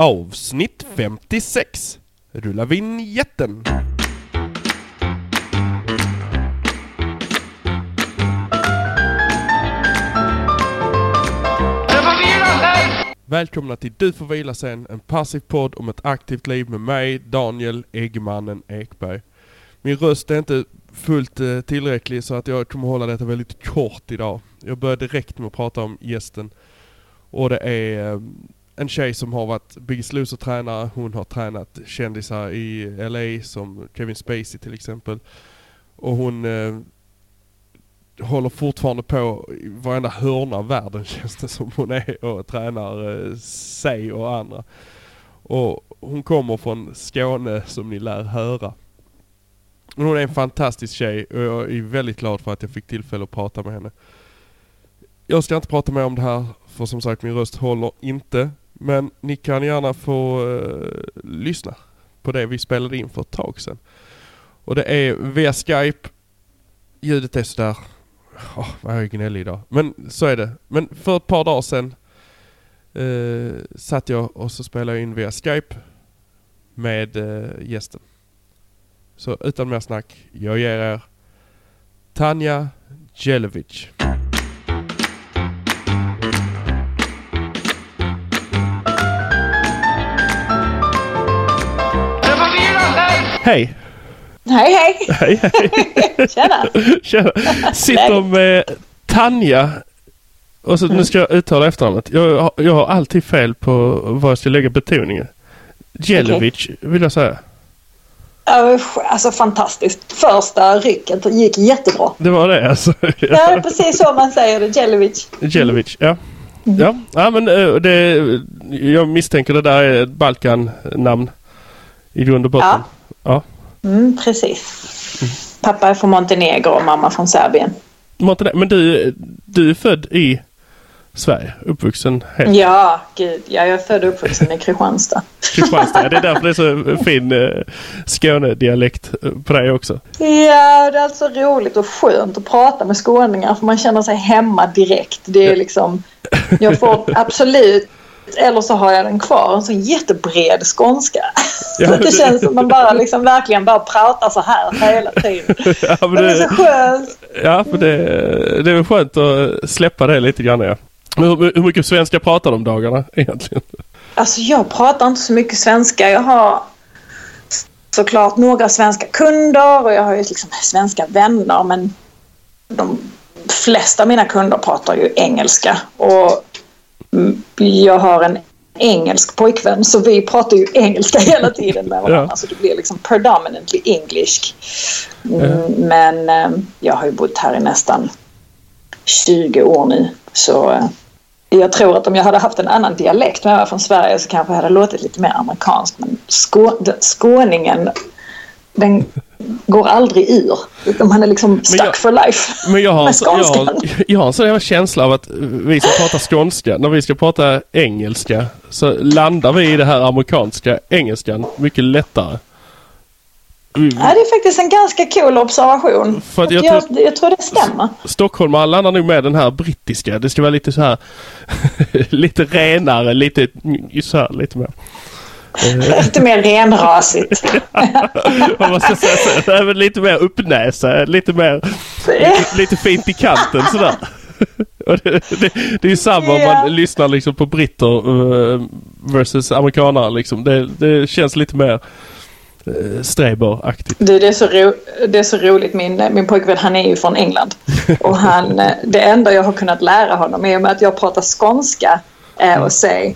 Avsnitt 56. Rulla vinjetten. Välkomna till Du får vila sen, en passiv podd om ett aktivt liv med mig, Daniel Eggmannen Ekberg. Min röst är inte fullt eh, tillräcklig så att jag kommer hålla detta väldigt kort idag. Jag börjar direkt med att prata om gästen. Och det är eh, en tjej som har varit Biggest Loser-tränare. Hon har tränat kändisar i LA som Kevin Spacey till exempel. Och hon eh, håller fortfarande på i varenda hörna av världen känns det som hon är och tränar eh, sig och andra. Och hon kommer från Skåne som ni lär höra. Men hon är en fantastisk tjej och jag är väldigt glad för att jag fick tillfälle att prata med henne. Jag ska inte prata mer om det här för som sagt min röst håller inte. Men ni kan gärna få uh, lyssna på det vi spelade in för ett tag sedan. Och det är via Skype. Ljudet är sådär Oh, vad jag är gnällig idag. Men så är det. Men för ett par dagar sedan eh, satt jag och så spelade jag in via Skype med eh, gästen. Så utan mer snack, jag ger er Tanja Jelovic. Hej! Hej hej! Hej hej! Tjena! Tjena! Sitter med Tanja. Och så, nu ska jag uttala efternamnet. Jag, jag har alltid fel på var jag ska lägga betoningen. Djelevic vill jag säga. Alltså fantastiskt. Första rycket gick jättebra. Det var det alltså. Ja, det är precis så man säger det. Djelevic. Djelevic, ja. Ja, ja men eh, det, jag misstänker det där är ett Balkan-namn. I grund och botten. Ja. Ja. Mm, precis. Pappa är från Montenegro och mamma från Serbien. Montenegro. Men du, du är född i Sverige? Uppvuxen helt Ja, gud. Ja, jag är född och uppvuxen i Kristianstad. Kristianstad. Det är därför det är så fin eh, Skånedialekt på dig också. Ja, det är alltså roligt och skönt att prata med skåningar för man känner sig hemma direkt. Det är liksom, jag får absolut, eller så har jag den kvar, en sån jättebred skånska. Ja, det det- känns som man bara liksom verkligen bara pratar så här hela tiden. Ja, men Men det är så det, skönt. ja, men det, det är väl skönt att släppa det lite grann ja. Men Hur, hur mycket svenska pratar om dagarna egentligen? Alltså jag pratar inte så mycket svenska. Jag har såklart några svenska kunder och jag har ju liksom svenska vänner men de flesta av mina kunder pratar ju engelska. Och jag har en engelsk pojkvän så vi pratar ju engelska hela tiden med varandra. Ja. Så det blir liksom predominantly english. Mm, Men eh, jag har ju bott här i nästan 20 år nu. Så eh, jag tror att om jag hade haft en annan dialekt när jag var från Sverige så kanske jag hade låtit lite mer amerikansk. Men skå, skåningen, den går aldrig ur. Utan man är liksom stuck jag- for life. Men jag har, så- jag, har, jag har en sån jävla känsla av att vi som pratar skånska, när vi ska prata engelska så landar vi i det här amerikanska engelskan mycket lättare. Vi- Ja, det är faktiskt en ganska cool observation. För jag jag, tror- jag tror det stämmer. Stockholmare landar nog med den här brittiska. Det ska vara lite så här lite renare, lite så här, lite mer. Lite mer renrasigt. Vad man ska säga, så, det är väl lite mer uppnäsa, lite mer, lite, lite fint i kanten sådär. Det, det, det är ju samma om man lyssnar liksom på britter uh, versus amerikanare liksom. Det, det känns lite mer uh, Streber-aktigt. Du, det, är så ro, det är så roligt. Min, min pojkvän han är ju från England. Och han, eh, det enda jag har kunnat lära honom är med att jag pratar skånska eh, och säger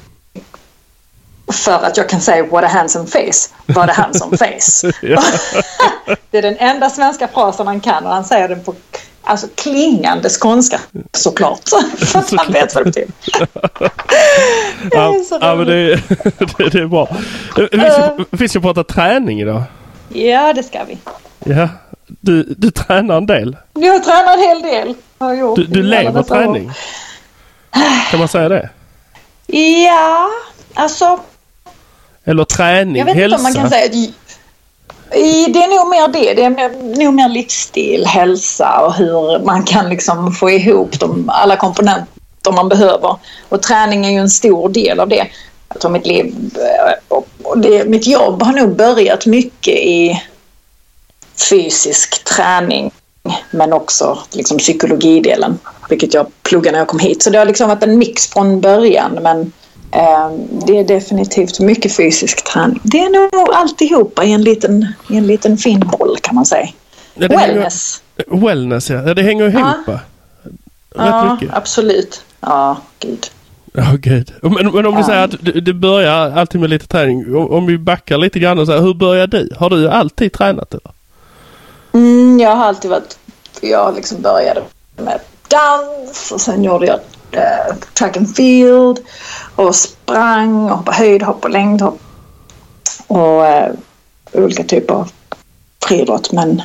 för att jag kan säga what a handsome face. Vad a handsome face. Det är den enda svenska frasen han kan och han säger den på alltså, klingande skånska såklart. För att han vet vad det betyder. Det Ja, men det, det, det är bra. Vi ska, ska prata träning idag. Ja, det ska vi. Ja. Du, du tränar en del. Jag tränar en hel del. Har jag gjort Du, du lever år. träning. Kan man säga det? Ja, alltså Eller träning, Jag vet hälsa? inte om man kan säga det är nog mer det. Det är mer, nog mer livsstil, hälsa och hur man kan liksom få ihop de, alla komponenter man behöver. Och träning är ju en stor del av det. Jag tror mitt liv eh, och det, mitt jobb har nog börjat mycket i fysisk träning men också liksom psykologidelen, vilket jag pluggade när jag kom hit. Så det har liksom varit en mix från början men det är definitivt mycket fysisk träning. Det är nog alltihopa i en liten, i en liten fin boll kan man säga. Ja, det hänger- Wellness. Wellness ja. ja, det hänger ihop Ja. Ja, mycket. absolut. Ja, gud. Ja, gud. Men, men om du säger att det, det börjar alltid med lite träning. Om, om vi backar lite grann och säger, hur börjar du? Har du alltid tränat eller? Mm, jag har alltid varit... Jag liksom började med dans och sen gjorde jag eh, track and field och sprang och hoppade höjdhopp och längdhopp. Och eh, olika typer av friidrott. Men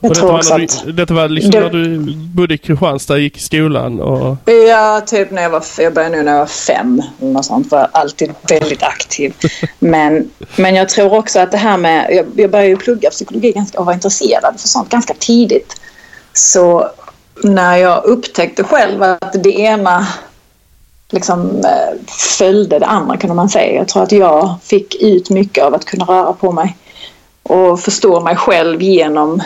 jag Och detta tror var, också när att... detta var liksom Det- när du bodde i Kristianstad, gick i skolan och... Ja, typ när jag var, jag började nu när jag var fem. Något sånt, var alltid väldigt aktiv. Men, men jag tror också att det här med, jag, jag började ju plugga psykologi ganska, och var intresserad för sånt ganska tidigt. Så när jag upptäckte själv att det ena liksom eh, följde det andra kunde man säga. Jag tror att jag fick ut mycket av att kunna röra på mig och förstå mig själv genom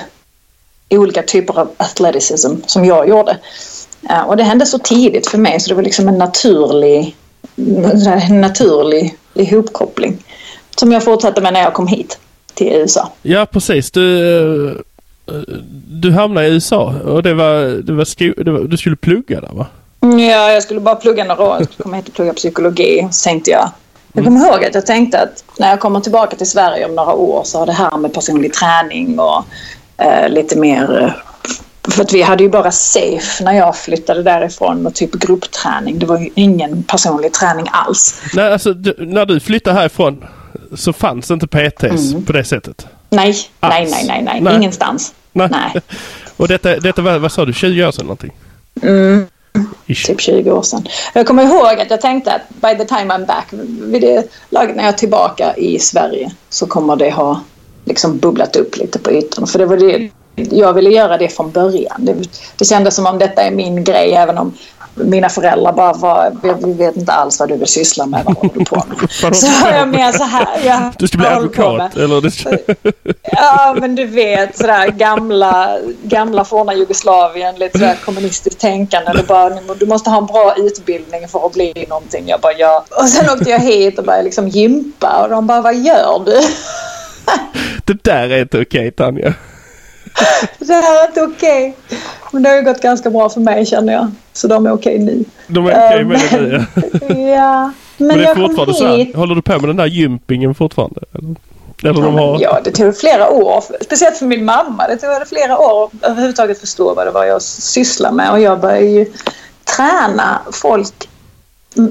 olika typer av athleticism som jag gjorde. Eh, och det hände så tidigt för mig så det var liksom en naturlig, en naturlig ihopkoppling. Som jag fortsatte med när jag kom hit till USA. Ja, precis. Du, eh, du hamnade i USA och det var, det var, sko- det var du skulle plugga där va? Ja, jag skulle bara plugga några år. Jag skulle komma hit och plugga psykologi. Så tänkte jag, jag kommer ihåg att jag tänkte att när jag kommer tillbaka till Sverige om några år så har det här med personlig träning och eh, lite mer... Eh, för att vi hade ju bara safe när jag flyttade därifrån och typ gruppträning. Det var ju ingen personlig träning alls. Nej, alltså du, när du flyttade härifrån så fanns inte PTs på det sättet. Nej, nej, nej, nej. Nej. Ingenstans. Nej. Nej. Och detta, detta var, vad sa du, 20 år sedan någonting? Mm, Ish. typ 20 år sedan. Jag kommer ihåg att jag tänkte att by the time I'm back, vid det laget när jag är tillbaka i Sverige så kommer det ha liksom bubblat upp lite på ytan. För det var det, jag ville göra det från början. Det, det kändes som om detta är min grej även om mina föräldrar bara var, vi- vet inte alls vad du vill syssla med, vad håller du på med? Så jag mer så här, jag Du ska bli advokat eller? Du. Ja, men du vet sådär gamla, gamla forna Jugoslavien, lite sådär kommunistiskt tänkande. Det bara, du måste ha en bra utbildning för att bli någonting. Jag bara, ja. Och sen åkte jag hit och började liksom gympa och de bara, vad gör du? Det där är inte okej Tanja. Det här är inte okej. Men det har ju gått ganska bra för mig känner jag. Så de är okej nu. De är okej Eh, med det nu. ja. Men, Men det är fortfarande så här. Håller du på med den där gympingen fortfarande? Eller, eller de har... Ja, det tog flera år. Speciellt för min mamma. Det tog flera år att överhuvudtaget förstå vad det var jag sysslade med. Och jag började ju träna folk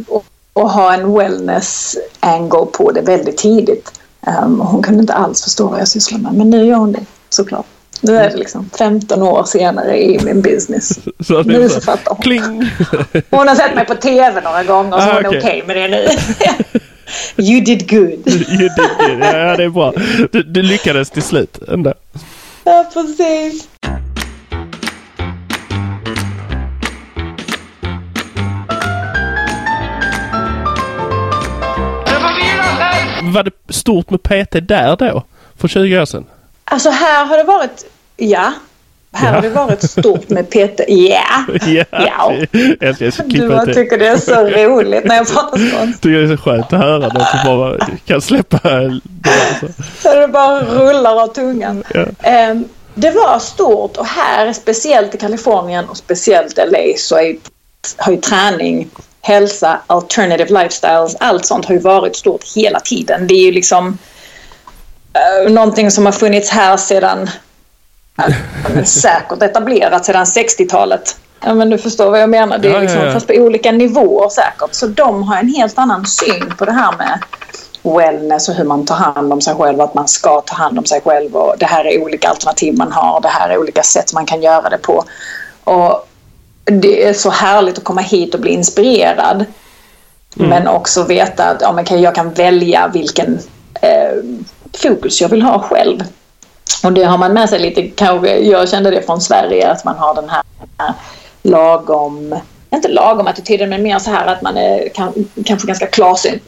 och, och ha en wellness angle på det väldigt tidigt. Um, och hon kunde inte alls förstå vad jag sysslade med. Men nu gör hon det såklart. Nu är det liksom 15 år senare i min business. Så Nu så- fattar hon. Kling! Hon har sett mig på TV några gånger så Ah, hon är okej. okej med det nu. you did good. You did it. Ja, det är bra. Du, du lyckades till slut ändå. Ja, precis. Var det stort med PT där då? För 20 år sedan? Alltså här har det varit, ja. Här Ja. har det varit stort med Peter. Ja, Ja, ja. Jag Du bara det. tycker det är så roligt när jag pratar skånska. tycker det är så skönt att höra någon som bara kan släppa det. Alltså. Så det bara rullar av tungan. Ja. Ehm, det var stort och här, speciellt i Kalifornien och speciellt LA, så är, har ju träning, hälsa, alternative lifestyles, allt sånt har ju varit stort hela tiden. Det är ju liksom uh, någonting som har funnits här sedan uh, men säkert etablerat sedan 60-talet. Ja, men du förstår vad jag menar. Det är Ja, ja, liksom, ja. Fast på olika nivåer säkert. Så de har en helt annan syn på det här med wellness och hur man tar hand om sig själv. Att man ska ta hand om sig själv. Och det här är olika alternativ man har. Det här är olika sätt man kan göra det på. Och det är så härligt att komma hit och bli inspirerad. Men också veta att ja, men kan- jag kan välja vilken eh, fokus jag vill ha själv. Och det har man med sig lite, kanske, jag kände det från Sverige, att man har den här lagom, inte lagom attityden, men mer så här att man är kan, kanske ganska klarsynt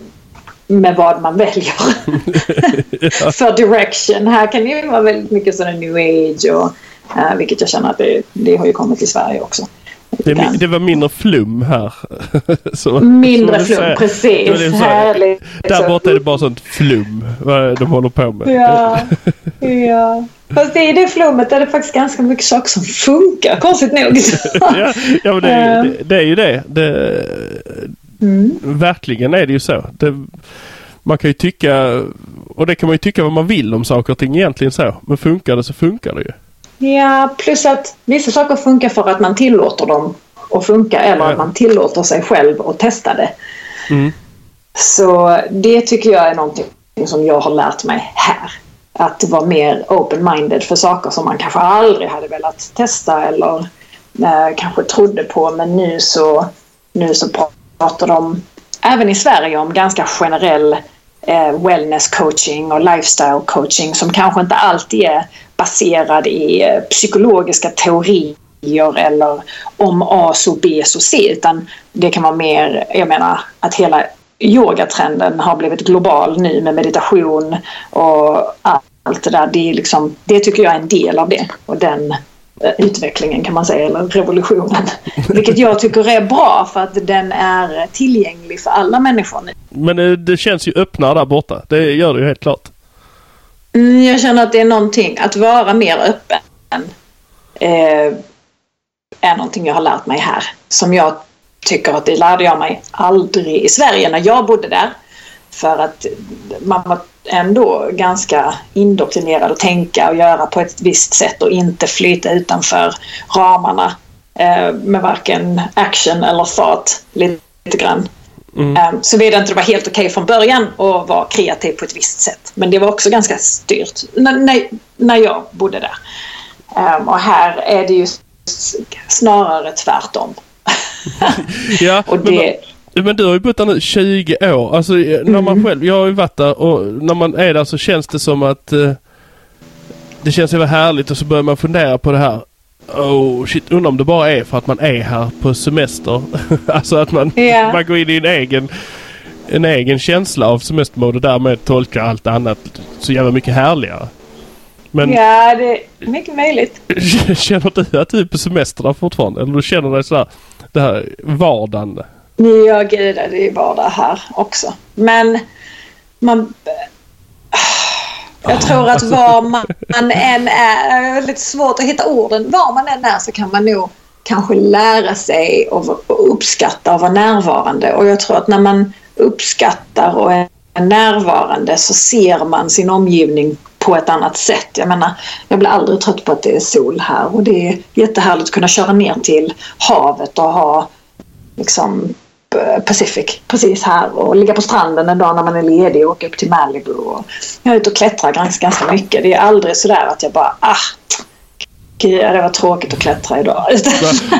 med vad man väljer för direction. Här kan det ju vara väldigt mycket sådana new age och eh, vilket jag känner att det, det har ju kommit till Sverige också. Det, det var mindre flum här. Så- Mindre flum, säger. precis. Sa. Härligt. Där borta är det bara sånt flum vad de håller på med. Ja, ja. Fast i det flummet är det faktiskt ganska mycket saker som funkar, konstigt nog. ja, ja men det, är, det, det är ju det. det Mm. Verkligen är det ju så. Det, man kan ju tycka, och det kan man ju tycka vad man vill om saker och ting egentligen så. Men funkar det så funkar det ju. Ja, plus att vissa saker funkar för att man tillåter dem att funka eller Ja. att man tillåter sig själv att testa det. Mm. Så det tycker jag är någonting som jag har lärt mig här. Att vara mer open-minded för saker som man kanske aldrig hade velat testa eller eh, kanske trodde på. Men nu så, nu så pratar de även i Sverige om ganska generell eh, wellness coaching och lifestyle coaching som kanske inte alltid är baserad i eh, psykologiska teorier eller om A så B så C utan det kan vara mer, jag menar att hela yogatrenden har blivit global nu med meditation och allt det där. Det, är liksom, det tycker jag är en del av det och den eh, utvecklingen kan man säga, eller revolutionen. Vilket jag tycker är bra för att den är tillgänglig för alla människor nu. Men eh, det känns ju öppnare där borta. Det gör det ju helt klart. Mm, Jag känner att det är någonting, att vara mer öppen eh, är någonting jag har lärt mig här. Som jag tycker att det lärde jag mig aldrig i Sverige när jag bodde där. För att man var ändå ganska indoktrinerad att tänka och göra på ett visst sätt och inte flyta utanför ramarna eh, med varken action eller thought lite, lite grann. Um, Såvida inte det var helt okej från början att vara kreativ på ett visst sätt. Men det var också ganska styrt när, när, när jag bodde där. Um, och här är det ju snarare tvärtom. Ja, Och men, det, men du har ju bott där nu 20 år. Alltså eh, när man själv, jag har ju varit där och när man är där så känns det som att eh, det känns jävla härligt och så börjar man fundera på det här. Oh shit, undrar om det bara är för att man är här på semester. alltså att man, Ja. man går in i en egen, en egen känsla av semestermode och därmed tolkar allt annat så jävla mycket härligare. Men ja, det är mycket möjligt. känner du att du är på semester där fortfarande? Eller du känner dig sådär, det här vardagen? Ja, gud, det är ju vardag här också. Men man... Jag tror att var man än är, är lite svårt att hitta orden, var man än är så kan man nog kanske lära sig och uppskatta och vara närvarande. Och jag tror att när man uppskattar och är närvarande så ser man sin omgivning på ett annat sätt. Jag menar, jag blir aldrig trött på att det är sol här och det är jättehärligt att kunna köra ner till havet och ha liksom eh, Pacific precis här och ligga på stranden en dag när man är ledig och åka upp till Malibu. Och jag är ute och klättrar ganska, ganska mycket. Det är aldrig sådär att jag bara ah, gud det var tråkigt att klättra idag.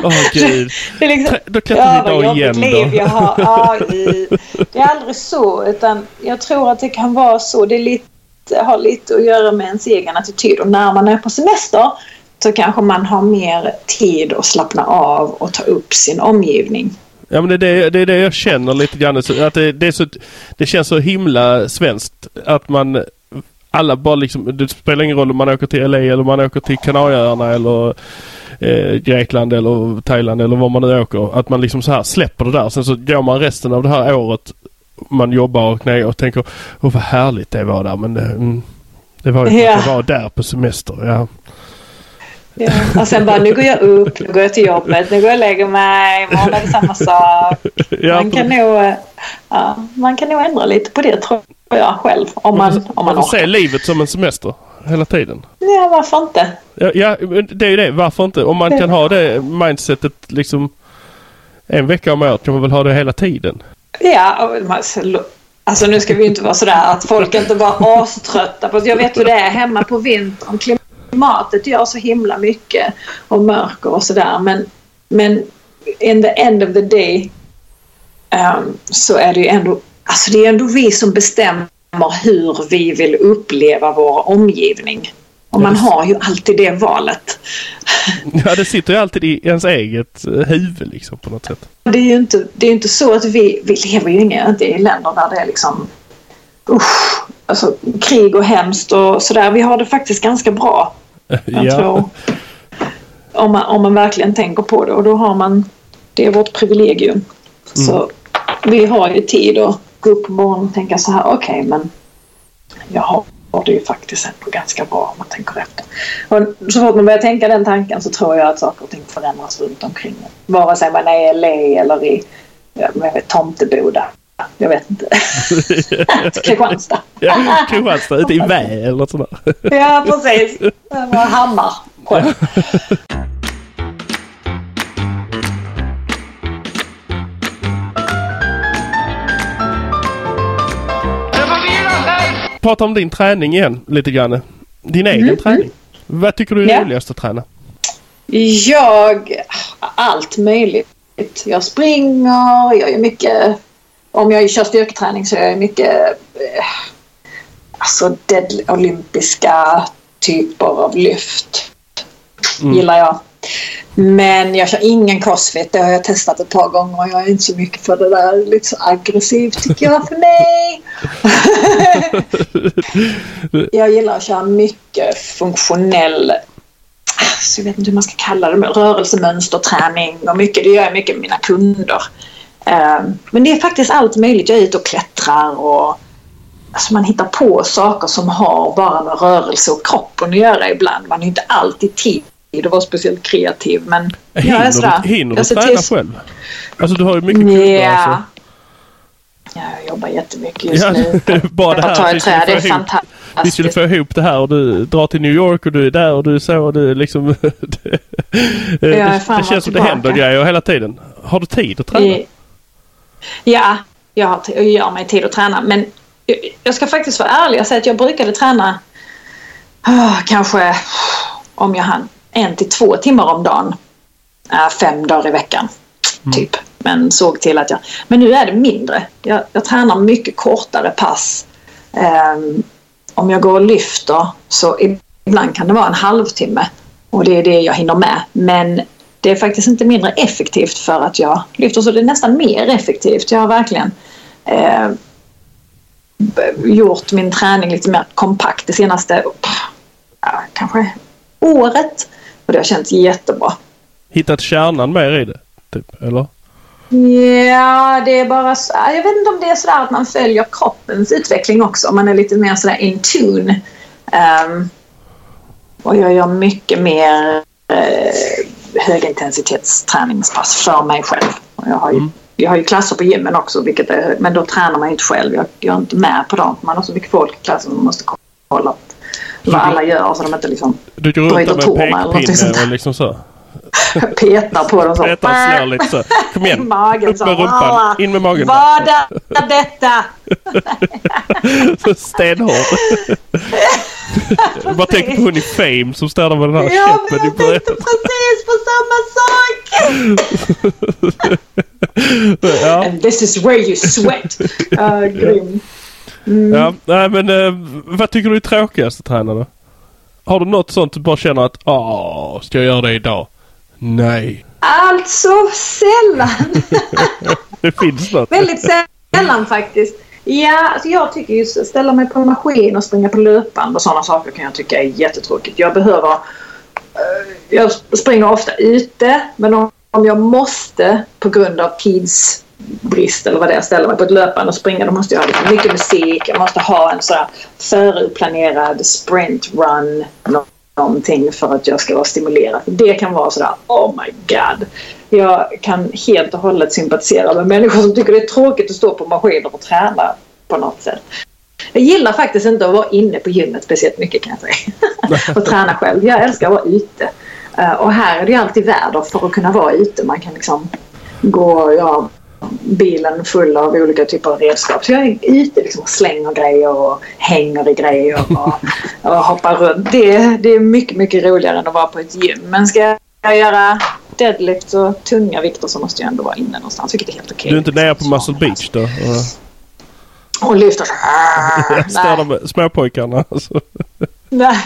Åh gud. det är liksom, Då klättrar vi idag igen då. jag har. Ja, det är aldrig så utan jag tror att det kan vara så. Det är lite, har lite att göra med ens egen attityd och när man är på semester så kanske man har mer tid att slappna av och ta upp sin omgivning. Ja men det är det, det, är det jag känner lite grann. Att det, det, är så, det känns så himla svenskt att man alla bara liksom, det spelar ingen roll om man åker till LA eller om man åker till Kanarieöarna eller eh, Grekland eller Thailand eller var man nu åker. Att man liksom så här släpper det där. Sen så går man resten av det här året man jobbar och knä och tänker åh vad härligt det var där men mm, det var ju ja. att jag var där på semester. Ja. Ja. Och sen bara, nu går jag upp, nu går jag till jobbet, nu går jag och lägger mig, imorgon är det samma sak. Man kan, nog, ja, man kan nog ändra lite på det tror jag själv. Om man, man, om man, man får se livet som en semester hela tiden. Ja, varför inte? Ja, ja, det är ju det. Varför inte? Om man kan ha det mindsetet liksom en vecka om året kan man väl ha det hela tiden? Ja, alltså nu ska vi inte vara sådär att folk inte var aströtta på Jag vet hur det är hemma på vintern. Klimatet gör så himla mycket och mörker och sådär. Men, men in the end of the day um, så är det ju ändå, alltså det är ändå vi som bestämmer hur vi vill uppleva vår omgivning. Och man har ju alltid det valet. Ja, det sitter ju alltid i ens eget huvud liksom på något sätt. Det är ju inte, det är inte så att vi, vi lever ju inte i länder där det är liksom usch, alltså krig och hemskt och sådär. Vi har det faktiskt ganska bra. Jag ja. tror. Om man, om man verkligen tänker på det och då har man, det är vårt privilegium. Mm. Så vi har ju tid att gå upp på morgonen och tänka så här, okej okay, men jag har det ju faktiskt ändå ganska bra om man tänker efter. Och så fort man börjar tänka den tanken så tror jag att saker och ting förändras runt omkring Vare sig man är i LA eller i jag vet, Tomteboda. Jag vet inte. Kristianstad. ja, Kristianstad, ute i Vä eller något sånt där. ja, precis. Hammar. prata om din träning igen lite grann. Din egen mm. träning. Vad tycker du är ja. roligast att träna? Jag... Allt möjligt. Jag springer, jag gör mycket... Om jag kör styrketräning så gör jag mycket... Eh, alltså olympiska typer av lyft. Mm. Gillar jag. Men jag kör ingen crossfit. Det har jag testat ett par gånger och jag är inte så mycket för det där. Lite så aggressivt tycker jag för mig. jag gillar att köra mycket funktionell alltså jag vet inte hur man ska kalla det, rörelsemönsterträning och mycket, det gör jag mycket med mina kunder. Ehm, men det är faktiskt allt möjligt. Jag är ute och klättrar och alltså man hittar på saker som har bara med rörelse och kroppen att göra ibland. Man har inte alltid tid att vara speciellt kreativ. Men hinner jag är sådär. Du, hinner du träna till... själv? Alltså du har ju mycket kunder yeah. alltså. Ja, jag jobbar jättemycket just ja, nu. bara det här. Ett träd, det är fantastiskt. Vi skulle få ihop det här och du drar till New York och du är där och du är så och du liksom... det, det, det känns som det händer grejer hela tiden. Har du tid att träna? Ja, jag, har jag gör mig tid att träna. Men jag ska faktiskt vara ärlig och säga att jag brukade träna oh, kanske om jag hann en till två timmar om dagen. Fem dagar i veckan. Mm. Typ. Men såg till att jag... Men nu är det mindre. Jag, jag tränar mycket kortare pass. Um, om jag går och lyfter så ibland kan det vara en halvtimme. Och det är det jag hinner med. Men det är faktiskt inte mindre effektivt för att jag lyfter. Så det är nästan mer effektivt. Jag har verkligen eh, gjort min träning lite mer kompakt det senaste ja, kanske året. Och det har känts jättebra. Hittat kärnan mer i det? Typ, eller? Ja, det är bara så, Jag vet inte om det är sådär att man följer kroppens utveckling också. Man är lite mer sådär in tune. Um, och jag gör mycket mer uh, högintensitetsträningspass för mig själv. Jag, har ju, mm. jag har ju klasser på gymmen också, vilket är, men då tränar man ju inte själv. Jag, jag är inte med på dem. Man har så mycket folk i klassen man måste kolla vad alla gör så de inte liksom Du går runt där med pekpinne och liksom så? Petar på dem så. Petar slår lite så. Kom igen. magen. Upp med rumpan. In med magen. Vad är detta? Stenhård. Jag bara tänker på hon i Fame som står där med den här ja, käppen i början. Jag tänkte precis på samma sak. ja. And this is where you sweat. Uh, grym. Mm. Ja, nej men uh, vad tycker du är tråkigast att träna då? Har du något sånt du bara känner att åh, ska jag göra det idag? Nej. Alltså sällan. det finns något. Väldigt sällan faktiskt. Ja, alltså jag tycker ju ställa mig på en maskin och springa på löpband och sådana saker kan jag tycka är jättetråkigt. Jag behöver... Uh, jag springer ofta ute men om, om jag måste på grund av tidsbrist eller vad det är ställa mig på ett löpband och springa då måste jag ha mycket musik. Jag måste ha en så här förutplanerad sprint run någonting för att jag ska vara stimulerad. Det kan vara sådär oh my god. Jag kan helt och hållet sympatisera med människor som tycker det är tråkigt att stå på maskiner och träna på något sätt. Jag gillar faktiskt inte att vara inne på gymmet speciellt mycket kan jag säga. och träna själv. Jag älskar att vara ute. Uh, och här är det alltid väder för att kunna vara ute. Man kan liksom gå, ja, bilen full av olika typer av redskap. Så jag är ute liksom och slänger grejer och hänger i grejer och, och hoppar runt. Det, det är mycket, mycket roligare än att vara på ett gym. Men ska jag göra deadlift och tunga vikter så måste jag ändå vara inne någonstans, vilket är helt okej. Okay. Du är inte nere på Muscle Beach då? Och lyfter så här. Ställer med småpojkarna alltså. Nej,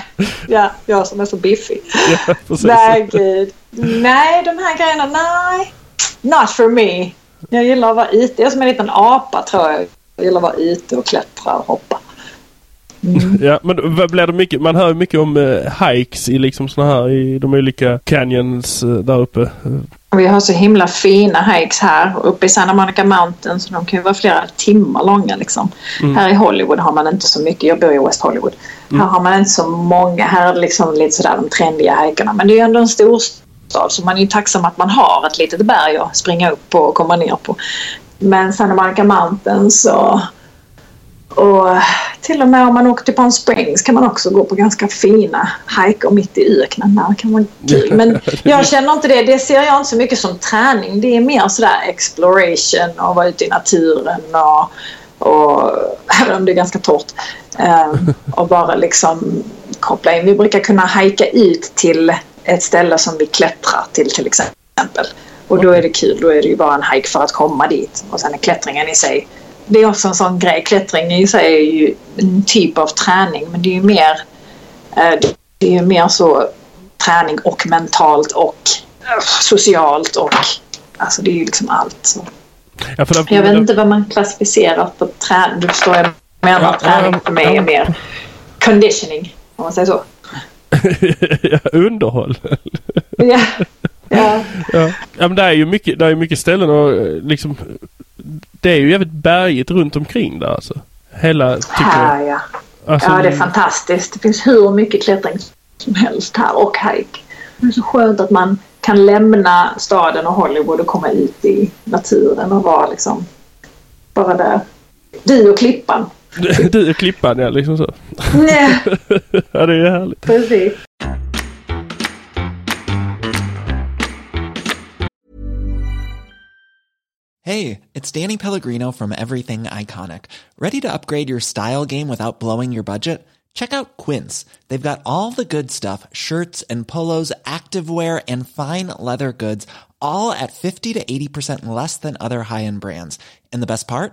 ja, jag som är så biffig. Ja, nej, gud. Nej, de här grejerna, nej. Not for me. Jag gillar att vara ute. Jag är som en liten apa tror jag. Jag gillar att vara ute och klättra och hoppa. Mm. Ja, men blir det mycket, man hör mycket om uh, hikes i liksom såna här i de olika canyons uh, där uppe. Vi har så himla fina hikes här uppe i Santa Monica Mountains. De kan ju vara flera timmar långa liksom. Mm. Här i Hollywood har man inte så mycket. Jag bor i West Hollywood. Mm. Här har man inte så många. Här är det liksom lite sådär de trendiga hikarna. Men det är ju ändå en stor av. så man är ju tacksam att man har ett litet berg att springa upp på och komma ner på. Men Santa Monica Mountains och, och till och med om man åker till Palm Springs kan man också gå på ganska fina hajker mitt i öknen. Det kan vara kul. Men jag känner inte det. Det ser jag inte så mycket som träning. Det är mer sådär exploration och vara ute i naturen och, och även om det är ganska torrt. Um, och bara liksom koppla in. Vi brukar kunna hajka ut till ett ställe som vi klättrar till till exempel. Och då är det kul. Då är det ju bara en hike för att komma dit. Och sen är klättringen i sig. Det är också en sån grej. Klättring i sig är ju en typ av träning. Men det är ju mer, eh, det är ju mer så träning och mentalt och eh, socialt och alltså det är ju liksom allt. Så. Ja, det, jag vet inte vad man klassificerar för träning. Du förstår, jag menar ja, träning för mig är mer conditioning om man säger så. Underhåll. ja. Ja. ja. men det är ju mycket, det är mycket ställen och eh, liksom Det är ju jävligt bergigt runt omkring där alltså. Hela Här ja. Alltså, ja det är fantastiskt. Det finns hur mycket klättring som helst här och hike. Det är så skönt att man kan lämna staden och Hollywood och komma ut i naturen och vara liksom bara där. Du och klippan. Du och klippan ja, liksom så. Nej. ja, det er är härligt. Precis. Hey, it's Danny Pellegrino from Everything Iconic. Ready to upgrade your style game without blowing your budget? Check out Quince. They've got all the good stuff, shirts and polos, activewear and fine leather goods, all at 50 to 80% less than other high-end brands. And the best part?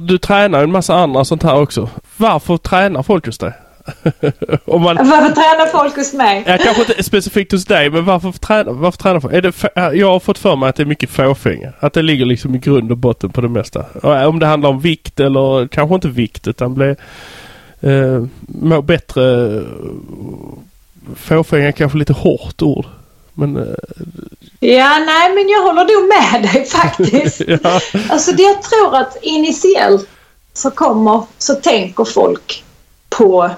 Du tränar en massa andra sånt här också. Varför tränar folk just det? Om man, Varför tränar folk hos mig? ja, kanske inte specifikt hos dig, men varför tränar, varför tränar folk? Är det, jag har fått för mig att det är mycket fåfänga. Att det ligger liksom i grund och botten på det mesta. Om det handlar om vikt eller kanske inte vikt utan bli eh, må bättre. eh, Fåfänga kanske lite hårt ord. Men eh, Ja, nej, men jag håller nog med dig faktiskt. ja, Alltså det jag tror att initiellt så kommer, så tänker folk på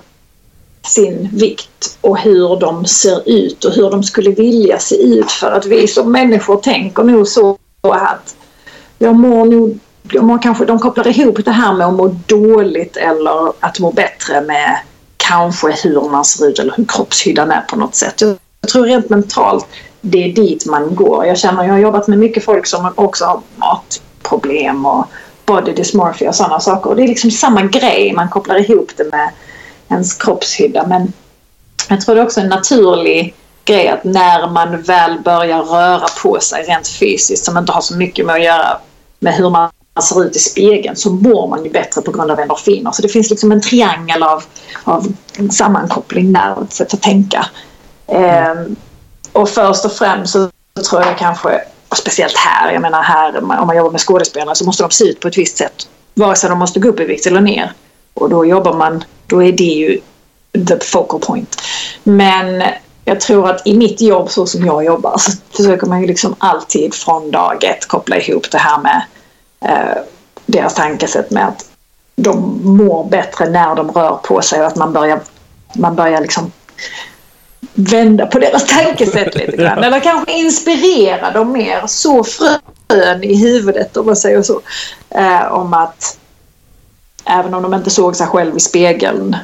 sin vikt och hur de ser ut och hur de skulle vilja se ut för att vi som människor tänker nog så att jag mår nog, jag mår kanske, de kopplar ihop det här med att må dåligt eller att må bättre med kanske hur man ser ut eller hur kroppshyddan är på något sätt. Jag, jag tror rent mentalt det är dit man går. Jag känner, jag har jobbat med mycket folk som också har matproblem och body dysmorphia och sådana saker. Och det är liksom samma grej, man kopplar ihop det med ens kroppshydda. Men jag tror det är också en naturlig grej att när man väl börjar röra på sig rent fysiskt som inte har så mycket med att göra med hur man ser ut i spegeln så mår man ju bättre på grund av endorfiner. Så det finns liksom en triangel av, av sammankoppling där, ett sätt att tänka. Ehm, och först och främst så tror jag kanske, och speciellt här, jag menar här om man jobbar med skådespelare så måste de se ut på ett visst sätt. Vare sig de måste gå upp i vikt eller ner. Och då jobbar man, då är det ju the focal point. Men jag tror att i mitt jobb så som jag jobbar så försöker man ju liksom alltid från dag ett koppla ihop det här med eh, deras tankesätt med att de mår bättre när de rör på sig och att man börjar, man börjar liksom vända på deras tankesätt lite grann. Eller kanske inspirera dem mer. Så frön i huvudet om man säger så. Eh, om att även om de inte såg sig själv i spegeln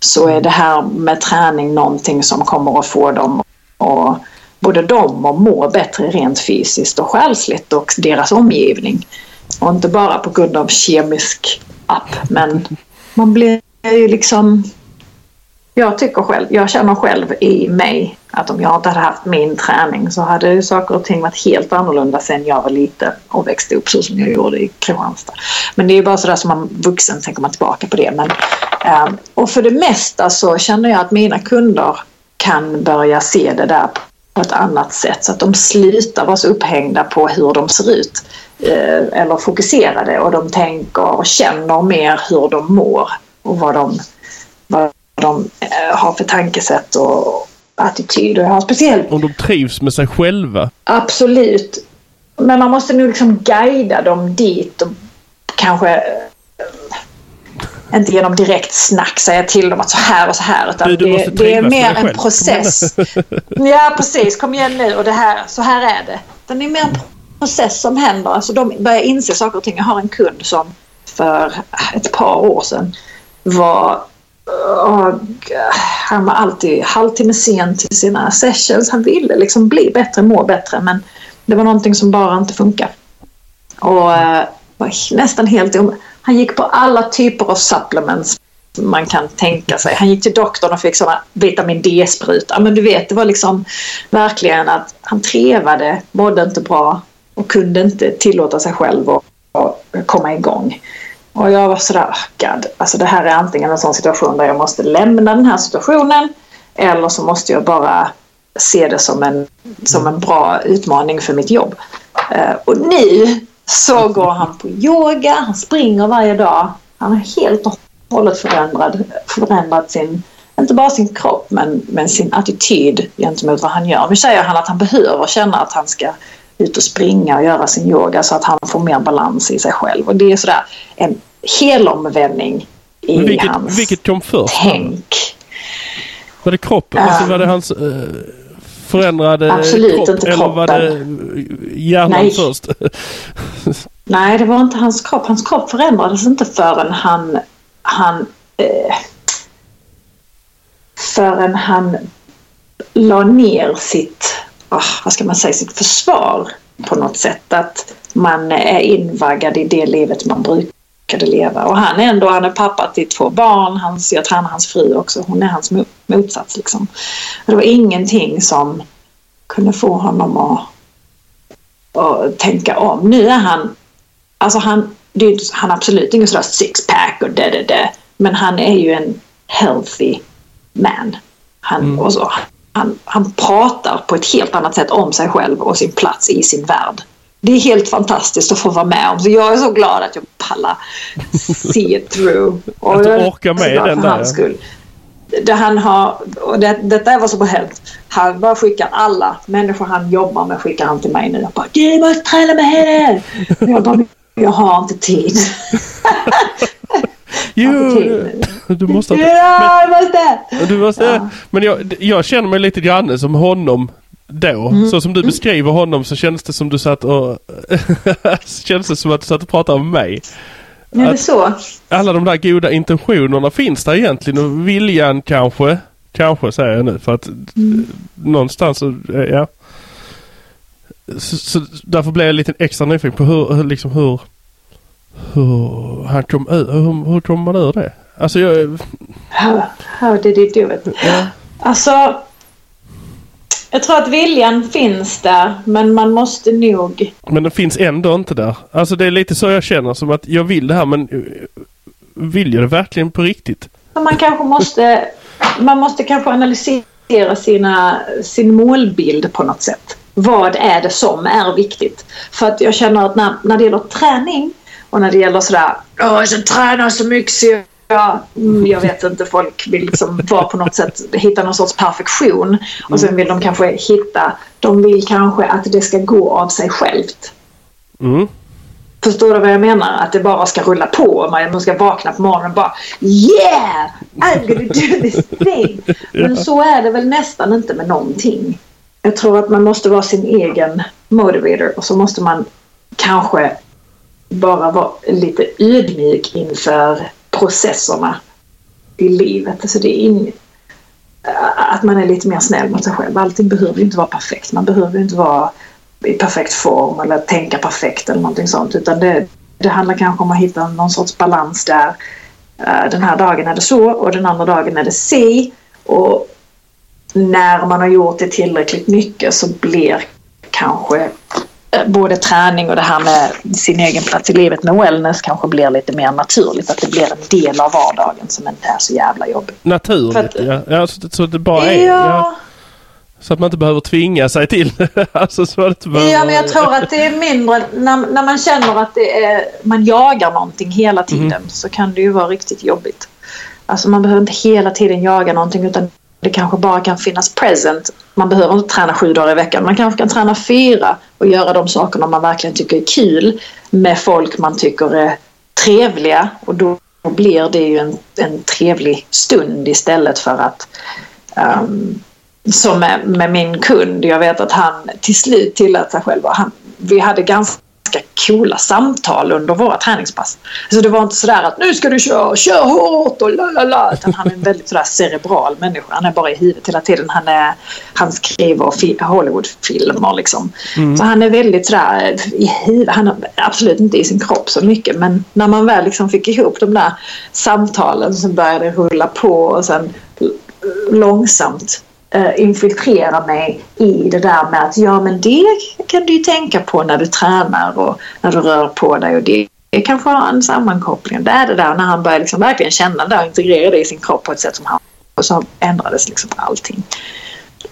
så är det här med träning någonting som kommer att få dem och både dem att må bättre rent fysiskt och själsligt och deras omgivning. Och inte bara på grund av kemisk app men man blir ju liksom jag tycker själv, jag känner själv i mig att om jag inte hade haft min träning så hade ju saker och ting varit helt annorlunda sen jag var liten och växte upp så som jag gjorde i Kristianstad. Men det är ju bara sådär som man vuxen tänker man tillbaka på det. Men, ehm, och för det mesta så känner jag att mina kunder kan börja se det där på ett annat sätt så att de slutar vara så upphängda på hur de ser ut eh, eller fokuserade och de tänker och känner mer hur de mår och vad de, vad de eh, har för tankesätt och attityd. Och jag har speciellt om de trivs med sig själva. Absolut. Men man måste nog liksom guida dem dit och kanske eh, inte genom direkt snack säga till dem att så här och så här. Utan Du, du det, det är mer en process. ja, precis. Kom igen nu och det här, så här är det. Det är mer en process som händer. Alltså de börjar inse saker och ting. Jag har en kund som för ett par år sedan var och eh, han var alltid halvtimme sen till sina sessions. Han ville liksom bli bättre, må bättre men det var någonting som bara inte funkade. Och eh, var nästan helt om. Han gick på alla typer av supplements man kan tänka sig. Han gick till doktorn och fick såna vitamin D-spruta. Men du vet, det var liksom verkligen att han trevade, mådde inte bra och kunde inte tillåta sig själv att komma igång. Och jag var sådär, oh God, alltså det här är antingen en sån situation där jag måste lämna den här situationen eller så måste jag bara se det som en, som en bra utmaning för mitt jobb. Eh, och nu så går han på yoga, han springer varje dag. Han har helt och hållet förändrat, förändrat sin, inte bara sin kropp men, men sin attityd gentemot vad han gör. Nu säger han att han behöver känna att han ska ut och springa och göra sin yoga så att han får mer balans i sig själv. Och det är sådär en helomvändning i Men vilket, hans vilket kom först? tänk. Var det kroppen? alltså var det hans uh, förändrade Absolut kropp? inte eller var det hjärnan Nej. först? Nej, det var inte hans kropp. Hans kropp förändrades inte förrän han, han eh, förrän han la ner sitt, vad ska man säga, sitt försvar på något sätt. Att man är invaggad i det livet man brukade leva. Och han är ändå, han är pappa till två barn. Hans, jag tränar hans fru också. Hon är hans mo- motsats liksom. Och det var ingenting som kunde få honom att, att tänka om. Nu är han Alltså han, det är, han har absolut ingen sådär sixpack och det, det, det. Men han är ju en healthy man. Han, och så, han, han pratar på ett helt annat sätt om sig själv och sin plats i sin värld. Det är helt fantastiskt att få vara med om. Så jag är så glad att jag pallar see it through. Och Att du är orkar med den där, hans skull. Det han har, och det, detta var så på helt. Han bara skickar alla människor han jobbar med skickar han till mig nu. Jag bara du måste träna med henne. Och Jag bara jag har inte tid. Jo, du måste... ja, jag måste! Du måste Ja. men jag, jag känner mig lite grann som honom då. Mm. Så som du beskriver honom så känns det som du satt och... känns det som att du satt och pratade om mig. Är det så? Alla de där goda intentionerna finns där egentligen och viljan kanske. Kanske säger jag nu för att Mm. någonstans så, eh, ja. Så, så därför blev jag lite extra nyfiken på hur liksom hur, hur han kom ur, hur, hur kom man ur det? Alltså jag, How, how did he do it? ja, Alltså, jag tror att viljan finns där, men man måste nog... men den finns ändå inte där. Alltså det är lite så jag känner som att jag vill det här men eh, vill jag det verkligen på riktigt? Man kanske måste... Man måste kanske analysera sina, sin målbild på något sätt. Vad är det som är viktigt? För att jag känner att när, när det gäller träning och när det gäller sådär Åh, jag ska träna så mycket så jag... Mm, jag vet inte, folk vill liksom vara på något sätt hitta någon sorts perfektion. Och sen vill de kanske hitta... De vill kanske att det ska gå av sig självt. Mm. Förstår du vad jag menar? Att det bara ska rulla på. Man ska vakna på morgonen och bara Yeah! I'm gonna do this thing! Men så är det väl nästan inte med någonting. Jag tror att man måste vara sin egen motivator och så måste man kanske bara vara lite ödmjuk inför processerna i livet. Alltså det är in, att man är lite mer snäll mot sig själv. Allting behöver inte vara perfekt. Man behöver inte vara i perfekt form eller tänka perfekt eller någonting sånt. Utan det, det handlar kanske om att hitta någon sorts balans där. Eh, den här dagen är det så och den andra dagen är det si. Och när man har gjort det tillräckligt mycket så blir kanske både träning och det här med sin egen plats i livet med wellness kanske blir lite mer naturligt. Att det blir en del av vardagen som inte är så jävla jobbig. Naturligt att- ja. ja så, så det bara är. Ja. Så att man inte behöver tvinga sig till alltså så att behöver... Ja, men jag tror att det är mindre när, när man känner att det är, man jagar någonting hela tiden så kan det ju vara riktigt jobbigt. Alltså man behöver inte hela tiden jaga någonting utan det kanske bara kan finnas present. Man behöver inte träna sju dagar i veckan. Man kanske kan träna fyra och göra de sakerna man verkligen tycker är kul med folk man tycker är trevliga och då blir det ju en, en trevlig stund istället för att um, som med, med min kund. Jag vet att han till slut tillät sig själv. och Han, vi hade ganska coola samtal under våra träningspass. Så det var inte sådär att nu ska du köra, kör hårt och la la la. Utan han är en väldigt sådär cerebral människa. Han är bara i huvudet hela tiden. Han, är, han skriver fi- Hollywoodfilmer liksom. Så han är väldigt sådär i huvudet. Han är absolut inte i sin kropp så mycket. Men när man väl liksom fick ihop de där samtalen så började det rulla på och sen långsamt Eh, infiltrera mig i det där med att ja men det kan du ju tänka på när du tränar och när du rör på dig och det kanske har en sammankoppling. Det är det där när han börjar liksom verkligen känna det och integrera det i sin kropp på ett sätt som han och så ändrades liksom allting.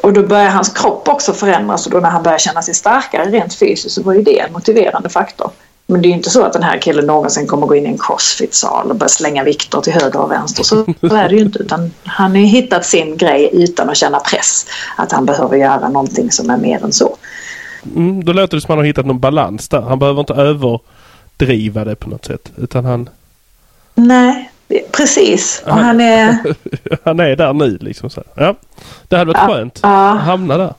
Och då börjar hans kropp också förändras och då när han börjar känna sig starkare rent fysiskt så var ju det en motiverande faktor. Men det är ju inte så att den här killen någonsin kommer gå in i en crossfit-sal och börja slänga vikter till höger och vänster. Så är det ju inte. Utan han har ju hittat sin grej utan att känna press. Att han behöver göra någonting som är mer än så. Mm, då låter det som att han har hittat någon balans där. Han behöver inte överdriva det på något sätt. Utan han, Nej, precis. Och han är... han är där nu liksom. Så. Ja, det hade varit Ja. skönt Ja. att hamna där.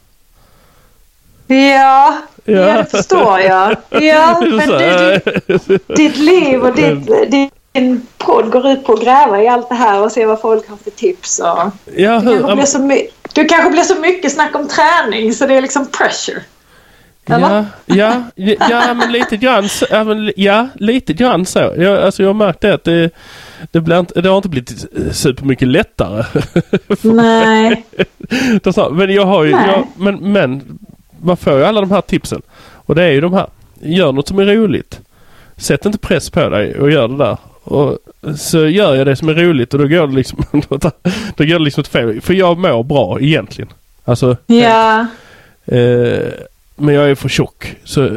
Ja, Ja. det förstår jag. Ja, men du, du, ditt liv och ditt, din podd går ut på att gräva i allt det här och se vad folk har för tips. Och ja, det hur, kanske blir så du kanske blir så mycket snack om träning så det är liksom pressure. ja, ja, ja, ja, men lite grann så. Ja, men, ja lite grann så. Jag, alltså jag har märkt det att det, det, blir inte, det har inte blivit supermycket lättare. Nej. Det men jag har ju, jag, men, men man får ju alla de här tipsen. Och det är ju de här. Gör något som är roligt. Sätt inte press på dig och gör det där. och så gör jag det som är roligt och då går det liksom, då går det liksom åt fel. För jag mår bra egentligen. Alltså, Ja. Eh, men jag är för tjock. Så,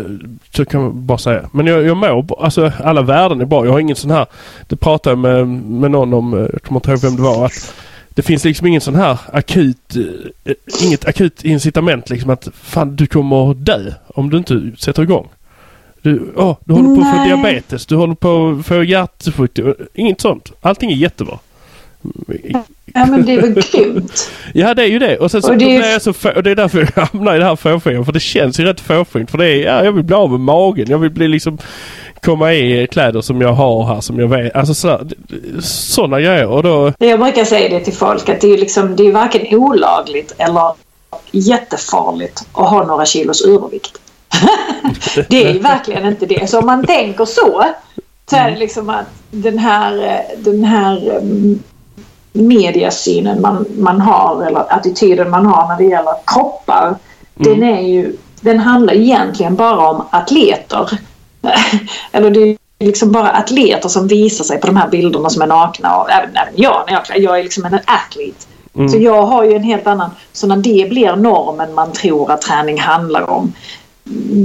så kan man bara säga. Men jag, jag mår. Alltså alla värden är bra. Jag har ingen sån här. Det pratade jag med, med någon om. eh, Jag kommer inte ihåg vem det var. Att det finns liksom ingen sån här akut. eh, Inget akut incitament liksom att fan du kommer dö om du inte sätter igång. Du, åh, du håller på att få diabetes. Du håller på att få hjärtsjukdom. Inget sånt. Allting är jättebra. ja, men det är väl grymt. Ja det är ju det. Och sen så Och det är- jag så få, och det är därför jag hamnar i det här fåfängan. För det känns ju rätt fåfängt. För det är, ja, jag vill bli av med magen. Jag vill bli liksom komma i kläder som jag har här som jag vet. Alltså så, sådana grejer. Och då, Jag brukar säga det till folk att det är, liksom, det är varken olagligt eller jättefarligt att ha några kilos övervikt. det är ju verkligen inte det. Så om man tänker så så är det liksom att den här, eh, den här mm, mediasynen man, man har eller attityden man har när det gäller kroppar. Den är ju den handlar egentligen bara om atleter. eller det är liksom bara atleter som visar sig på de här bilderna som är nakna. Och även, även jag när jag, jag är liksom en athlete. Så jag har ju en helt annan... Så när det blir normen man tror att träning handlar om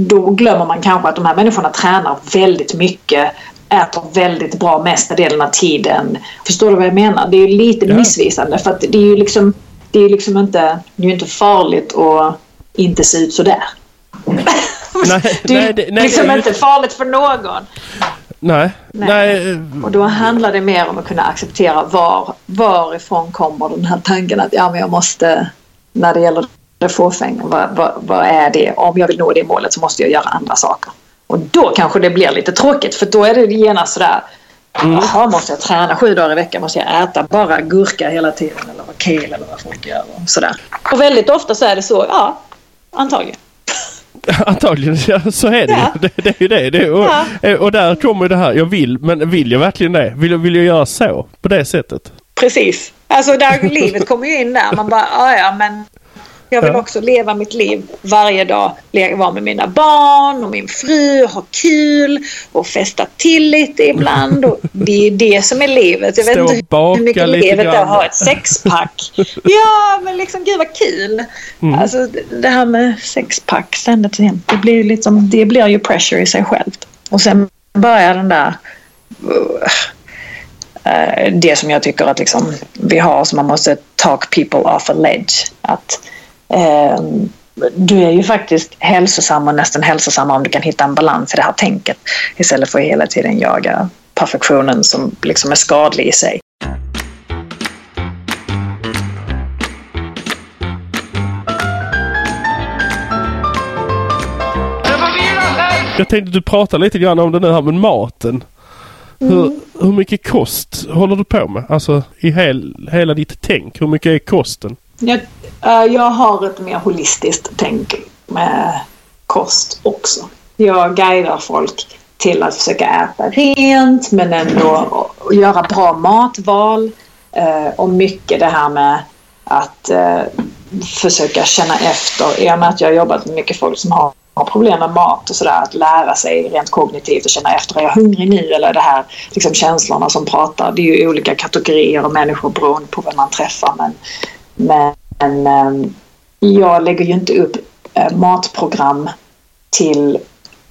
då glömmer man kanske att de här människorna tränar väldigt mycket äter väldigt bra mesta delen av tiden. Förstår du vad jag menar? Det är ju lite Ja. missvisande för att det är ju liksom det är liksom inte, det är inte farligt att inte se ut sådär. nej, Det är nej, det, nej, liksom det- inte farligt för någon. nej, Nej. nej. Och då handlar det mer om att kunna acceptera var, varifrån kommer den här tanken att ja, men jag måste, när det gäller det fåfänga, vad, vad, vad är det? Om jag vill nå det målet så måste jag göra andra saker. Och då kanske det blir lite tråkigt för då är det genast sådär Jaha, måste jag träna sju dagar i veckan? Måste jag äta bara gurka hela tiden? Eller vad kale eller vad folk gör? Och, sådär. och väldigt ofta så är det så, ja, antagligen. Antagligen så är det Ja. ju. Det, det är ju det. det och, Ja. och där kommer det här. Jag vill, men vill jag verkligen det? Vill, jag- vill jag göra så? På det sättet? Precis. Alltså där livet kommer ju in där. Man bara, "Ah, ja men jag vill också leva mitt liv varje dag. Vara med mina barn och min fru, ha kul och festa till lite ibland. Och det är det som är livet. Jag vet Stå inte hur mycket livet är att ha ett sexpack. Ja, men liksom gud vad kul. Mm. Alltså det här med sexpack ständigt jämt. Det blir liksom, det blir ju pressure i sig självt. Och sen börjar den där eh, det som jag tycker att liksom vi har som man måste talk people off a ledge. Att du är ju faktiskt hälsosam och nästan hälsosam om du kan hitta en balans i det här tänket istället för att hela tiden jaga perfektionen som liksom är skadlig i sig. Jag tänkte du pratar lite grann om det nu här med maten. Hur, hur mycket kost håller du på med? Alltså i hel, hela ditt tänk. Hur mycket är kosten? Jag, Eh, jag har ett mer holistiskt tänk med kost också. Jag guidar folk till att försöka äta rent men ändå göra bra matval. Eh, och mycket det här med att eh, försöka känna efter. I och med att jag har jobbat med mycket folk som har har problem med mat och sådär, att lära sig rent kognitivt och känna efter, är jag hungrig nu? Eller det här liksom känslorna som pratar. Det är ju olika kategorier av människor beroende på vem man träffar. Men, men ehm, jag lägger ju inte upp eh, matprogram till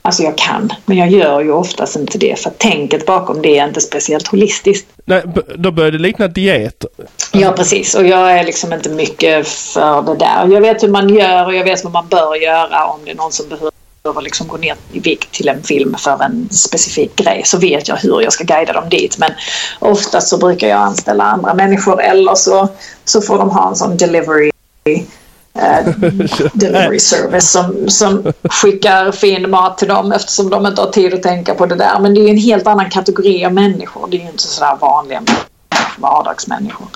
Alltså jag kan, men jag gör ju oftast inte det för tänket bakom det är inte speciellt holistiskt. Nej, då börjar det likna diet. Ja, precis. Och jag är liksom inte mycket för det där. Jag vet hur man gör och jag vet vad man bör göra om det är någon som behöver liksom gå ner i vikt till en film för en specifik grej. Så vet jag hur jag ska guida dem dit. Men oftast så brukar jag anställa andra människor eller så, så får de ha en sån delivery eh, delivery service som, som skickar fin mat till dem eftersom de inte har tid att tänka på det där. Men det är en helt annan kategori av människor. Det är ju inte sådär vanliga vardagsmänniskor.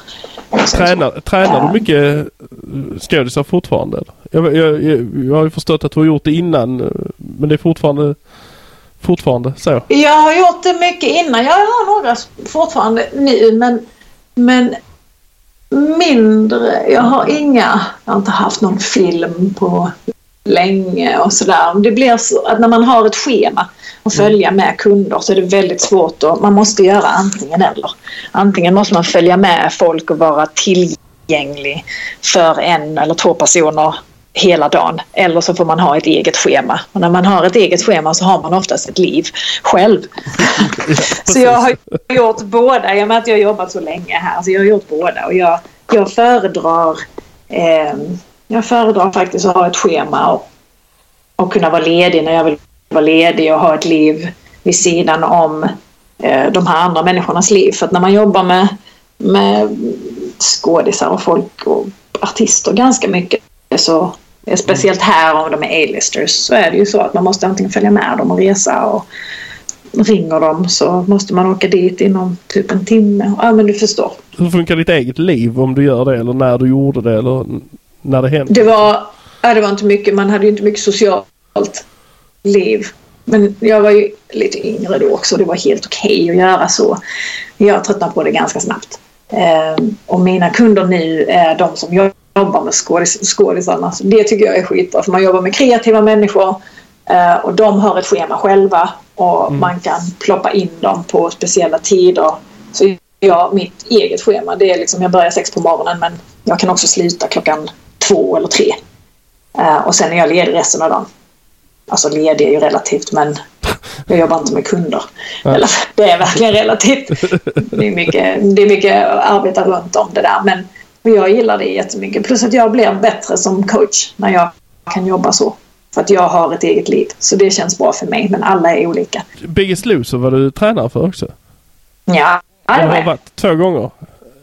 Tränar, tränar du mycket eh, skådisar fortfarande? Jag, jag, jag, jag har ju förstått att du har gjort det innan eh, men det är fortfarande fortfarande så. Jag har gjort det mycket innan. Jag har några fortfarande nu men, men mindre. Jag har inga, jag har inte haft någon film på länge och sådär. Det blir så att när man har ett schema och följa med kunder så är det väldigt svårt och man måste göra antingen eller. Antingen måste man följa med folk och vara tillgänglig för en eller två personer hela dagen. Eller så får man ha ett eget schema. Och när man har ett eget schema så har man oftast ett liv själv. så jag har gjort båda. I och med att jag har jobbat så länge här. Så jag har gjort båda. Och jag, jag föredrar eh, jag föredrar faktiskt att ha ett schema och, och kunna vara ledig när jag vill vara ledig och ha ett liv vid sidan om eh, de här andra människornas liv. För att när man jobbar med, med skådisar och folk och artister ganska mycket så eh, Speciellt här om de är A-listers så är det ju så att man måste antingen följa med dem och resa och ringer dem så måste man åka dit inom typ en timme. Ja men du förstår. Hur funkar ditt eget liv om du gör det eller när du gjorde det eller när det hände? Det var, ja, det var inte mycket, man hade ju inte mycket socialt liv. Men jag var ju lite yngre då också. Det var helt okej okay att göra så. Jag tröttnade på det ganska snabbt. Ehm, och mina kunder nu är de som jobbar med skådis, skådisarna. Så det tycker jag är skitbra. För man jobbar med kreativa människor eh, och de har ett schema själva. Och mm. man kan ploppa in dem på speciella tider. Så jag, mitt eget schema det är liksom jag börjar sex på morgonen men jag kan också sluta klockan två eller tre. Uh, och sen är jag ledig resten av dagen. Alltså ledig är ju relativt men jag jobbar inte med kunder. Eller, det är verkligen relativt. Det är mycket, det är mycket att arbeta runt om det där. Men jag gillar det jättemycket. Plus att jag blir bättre som coach när jag kan jobba så. För att jag har ett eget liv. Så det känns bra för mig. Men alla är olika. Biggest Loser var du tränare för också? Ja, det har varit två gånger.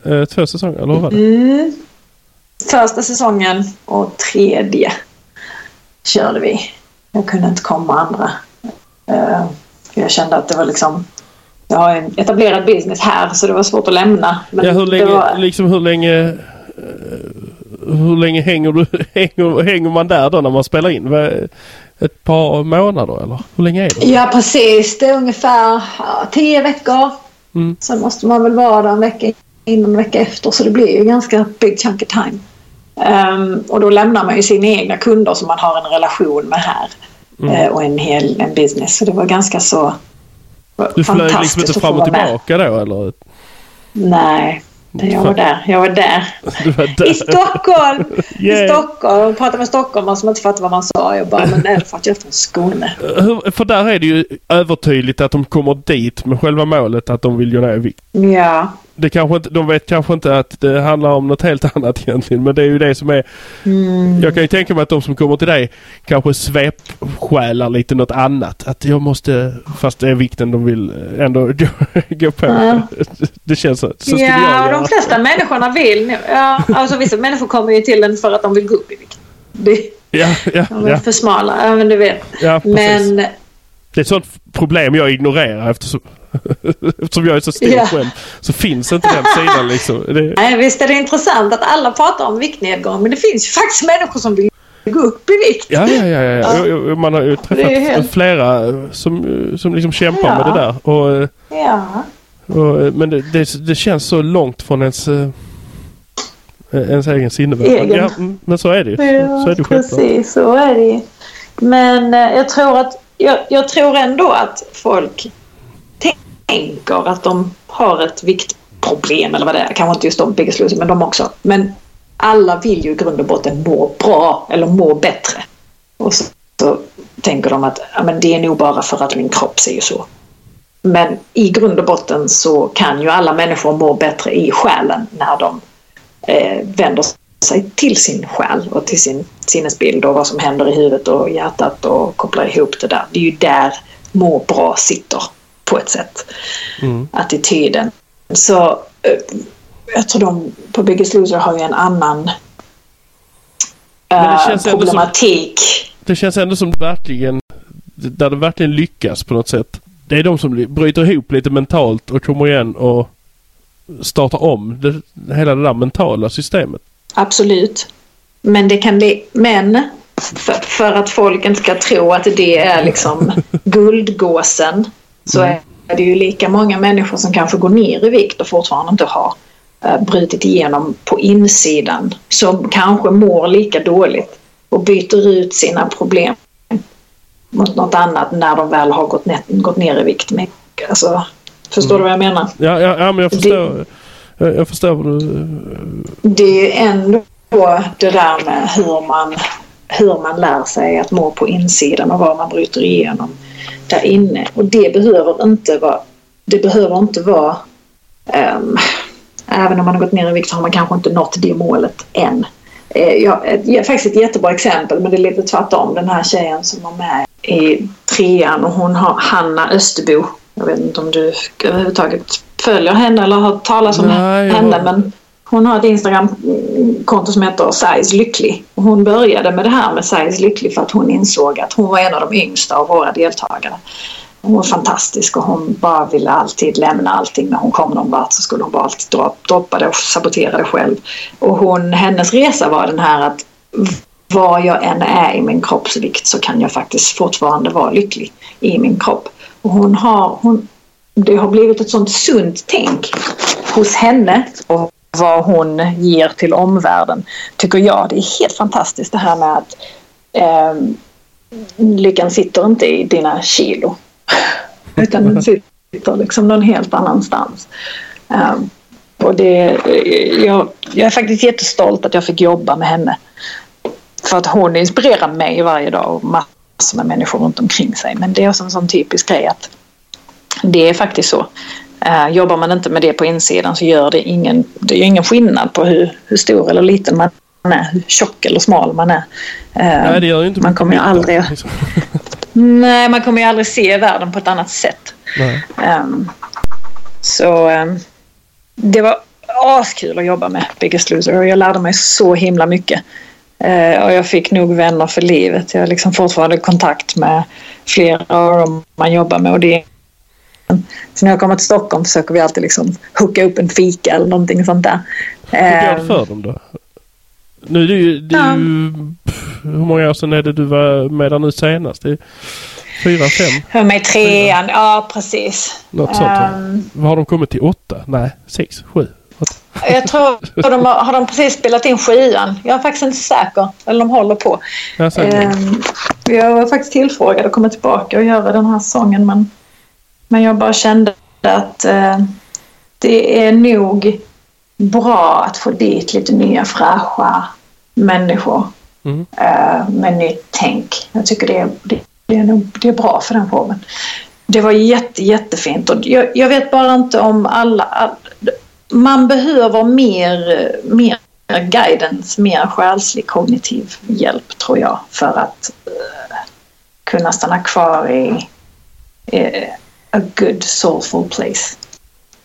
Eh, två säsonger, eller hur var det? Mm, första säsongen och tredje körde vi. Jag kunde inte komma andra. Uh, jag kände att det var liksom... Jag har en etablerad business här så det var svårt att lämna. Men ja, hur länge, var... liksom hur länge... Uh, hur länge hänger, du, hänger, hänger man där då när man spelar in? Ett par månader eller? Hur länge är det? Ja precis. Det är ungefär tio veckor. Mm. Sen måste man väl vara där en vecka innan en vecka efter så det blir ju ganska big chunk of time. Um, och då lämnar man ju sina egna kunder som man har en relation med här. Mm. Uh, och en hel en business. Så det var ganska så Du flög liksom inte fram och tillbaka då eller? Nej, jag var där. Jag var där. var där. I Stockholm! Yeah. I Stockholm. Jag pratade med stockholmare som inte fattade vad man sa. Jag bara, men det är för att jag är från Skåne. För där är det ju övertydligt att de kommer dit med själva målet att de vill gå ner i vikt. Ja det kanske inte, de vet kanske inte att det handlar om något helt annat egentligen. Men det är ju det som är... Mm. Jag kan ju tänka mig att de som kommer till dig kanske svepsjälar lite något annat. Att jag måste, fast det är vikten de vill ändå gå på. Ja. Det känns så. så ja, de flesta människorna vill. Ja, alltså vissa människor kommer ju till en för att de vill gå upp i vikt. Det, ja, ja, de är ja. för smala, ja men du vet. Ja, men... Det är ett sånt problem jag ignorerar eftersom Eftersom jag är så stor yeah. själv så finns inte den sidan liksom. Det... Nej, visst är det intressant att alla pratar om viktnedgång men det finns ju faktiskt människor som vill gå upp i vikt. Ja, ja, ja. ja. ja. Man har ju träffat helt... flera som, som liksom kämpar ja. med det där. Och, ja. Och, men det, det, det, känns så långt från ens, äh, ens egen sinnevärld. Ja, mm, men så är det ju. Ja, så är det precis, så är det Men jag tror att jag, jag tror ändå att folk tänker att de har ett viktproblem eller vad det är. Kanske inte just de Biggest Loser, men de också. Men alla vill ju i grund och botten må bra eller må bättre. Och så, så tänker de att ja, men det är nog bara för att min kropp ser så. Men i grund och botten så kan ju alla människor må bättre i själen när de eh, vänder sig till sin själ och till sin sinnesbild och vad som händer i huvudet och hjärtat och kopplar ihop det där. Det är ju där må bra sitter på ett sätt. Mm. Attityden. Så eh, jag tror de på Biggest Loser har ju en annan uh, problematik. Som, det känns ändå som verkligen, där det verkligen lyckas på något sätt. Det är de som bryter ihop lite mentalt och kommer igen och startar om det, hela det där mentala systemet. Absolut. Men det kan det, men för, för, att folk inte ska tro att det är liksom guldgåsen så mm. är det ju lika många människor som kanske går ner i vikt och fortfarande inte har uh, brutit igenom på insidan som kanske mår lika dåligt och byter ut sina problem mot något annat när de väl har gått, ner, gått ner i vikt. Alltså, förstår mm. du vad jag menar? Ja, ja, ja men jag förstår. Det, jag förstår vad du... Det är ändå det där med hur man, hur man lär sig att må på insidan och vad man bryter igenom där inne. Och det behöver inte vara... Det behöver inte vara... Um, även om man har gått ner i vikt så har man kanske inte nått det målet än. Uh, jag, jag, faktiskt ett jättebra exempel men det är lite tvärtom. Den här tjejen som var med i trean och hon har Hanna Österbo. Jag vet inte om du överhuvudtaget följer henne eller har hört talas om Nej, henne men hon har ett Instagramkonto som heter Size Lycklig. Och hon började med det här med Size Lycklig för att hon insåg att hon var en av de yngsta av våra deltagare. Hon var fantastisk och hon bara ville alltid lämna allting när hon kom någon vart så skulle hon bara alltid droppa det och sabotera det själv. Och hon, hennes resa var den här att var jag än är i min kroppsvikt så kan jag faktiskt fortfarande vara lycklig i min kropp. Och hon har, hon, det har blivit ett sånt sunt tänk hos henne och vad hon ger till omvärlden tycker jag. Det är helt fantastiskt det här med att eh, lyckan sitter inte i dina kilo utan den sitter liksom någon helt annanstans. Eh, och det, jag, jag är faktiskt jättestolt att jag fick jobba med henne. För att hon inspirerar mig varje dag och massor med människor runt omkring sig. Men det är också en sån typisk grej att det är faktiskt så. Uh, jobbar man inte med det på insidan så gör det ingen, det gör ingen skillnad på hur, hur stor eller liten man är, hur tjock eller smal man är. Uh, nej, det gör ju inte man kommer ju aldrig... Liksom. nej, man kommer ju aldrig se världen på ett annat sätt. Um, så um, det var askul att jobba med Biggest Loser och jag lärde mig så himla mycket. Uh, och jag fick nog vänner för livet. Jag har liksom fortfarande kontakt med flera av dem man jobbar med och det så när jag kommer till Stockholm försöker vi alltid liksom hooka upp en fika eller någonting sånt där. Hur går det ehm. för dem då? Nu är det ju, det är ja. ju hur många år sedan är det du var med där nu senast? Det är fyra, fem? Jag var med i trean, ja precis. Något sånt. Um, har de kommit till åtta? Nej, sex, sju? Jag tror de har, har de precis spelat in sjuan. Jag är faktiskt inte säker. Eller de håller på. Jag, um, jag var faktiskt tillfrågad att komma tillbaka och göra den här säsongen men men jag bara kände att eh, det är nog bra att få dit lite nya fräscha människor mm. eh, med nytt tänk. Jag tycker det är, det, det, är nog, det är bra för den formen. Det var jätte, jättefint och jag, jag vet bara inte om alla... All, man behöver mer, mer guidance, mer själslig kognitiv hjälp tror jag för att eh, kunna stanna kvar i eh, a good soulful place.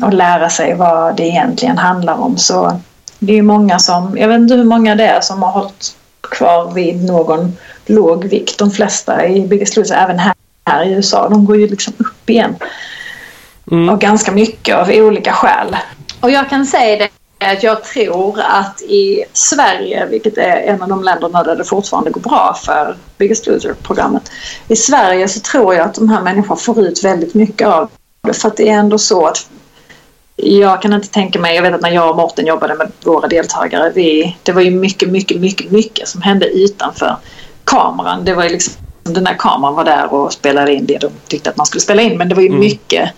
Och lära sig vad det egentligen handlar om. Så det är många som, jag vet inte hur många det är som har hållit kvar vid någon låg vikt. De flesta i Biggest Loser, även här, här i USA, de går ju liksom upp igen. Mm. Och ganska mycket av olika skäl. Och jag kan säga det att jag tror att i Sverige, vilket är en av de länderna där det fortfarande går bra för Biggest Loser-programmet. I Sverige så tror jag att de här människorna får ut väldigt mycket av det. För att det är ändå så att jag kan inte tänka mig, jag vet att när jag och Mårten jobbade med våra deltagare, vi, det var ju mycket, mycket, mycket, mycket som hände utanför kameran. Det var ju liksom, den där kameran var där och spelade in det de tyckte att man skulle spela in. Men det var ju mm. mycket,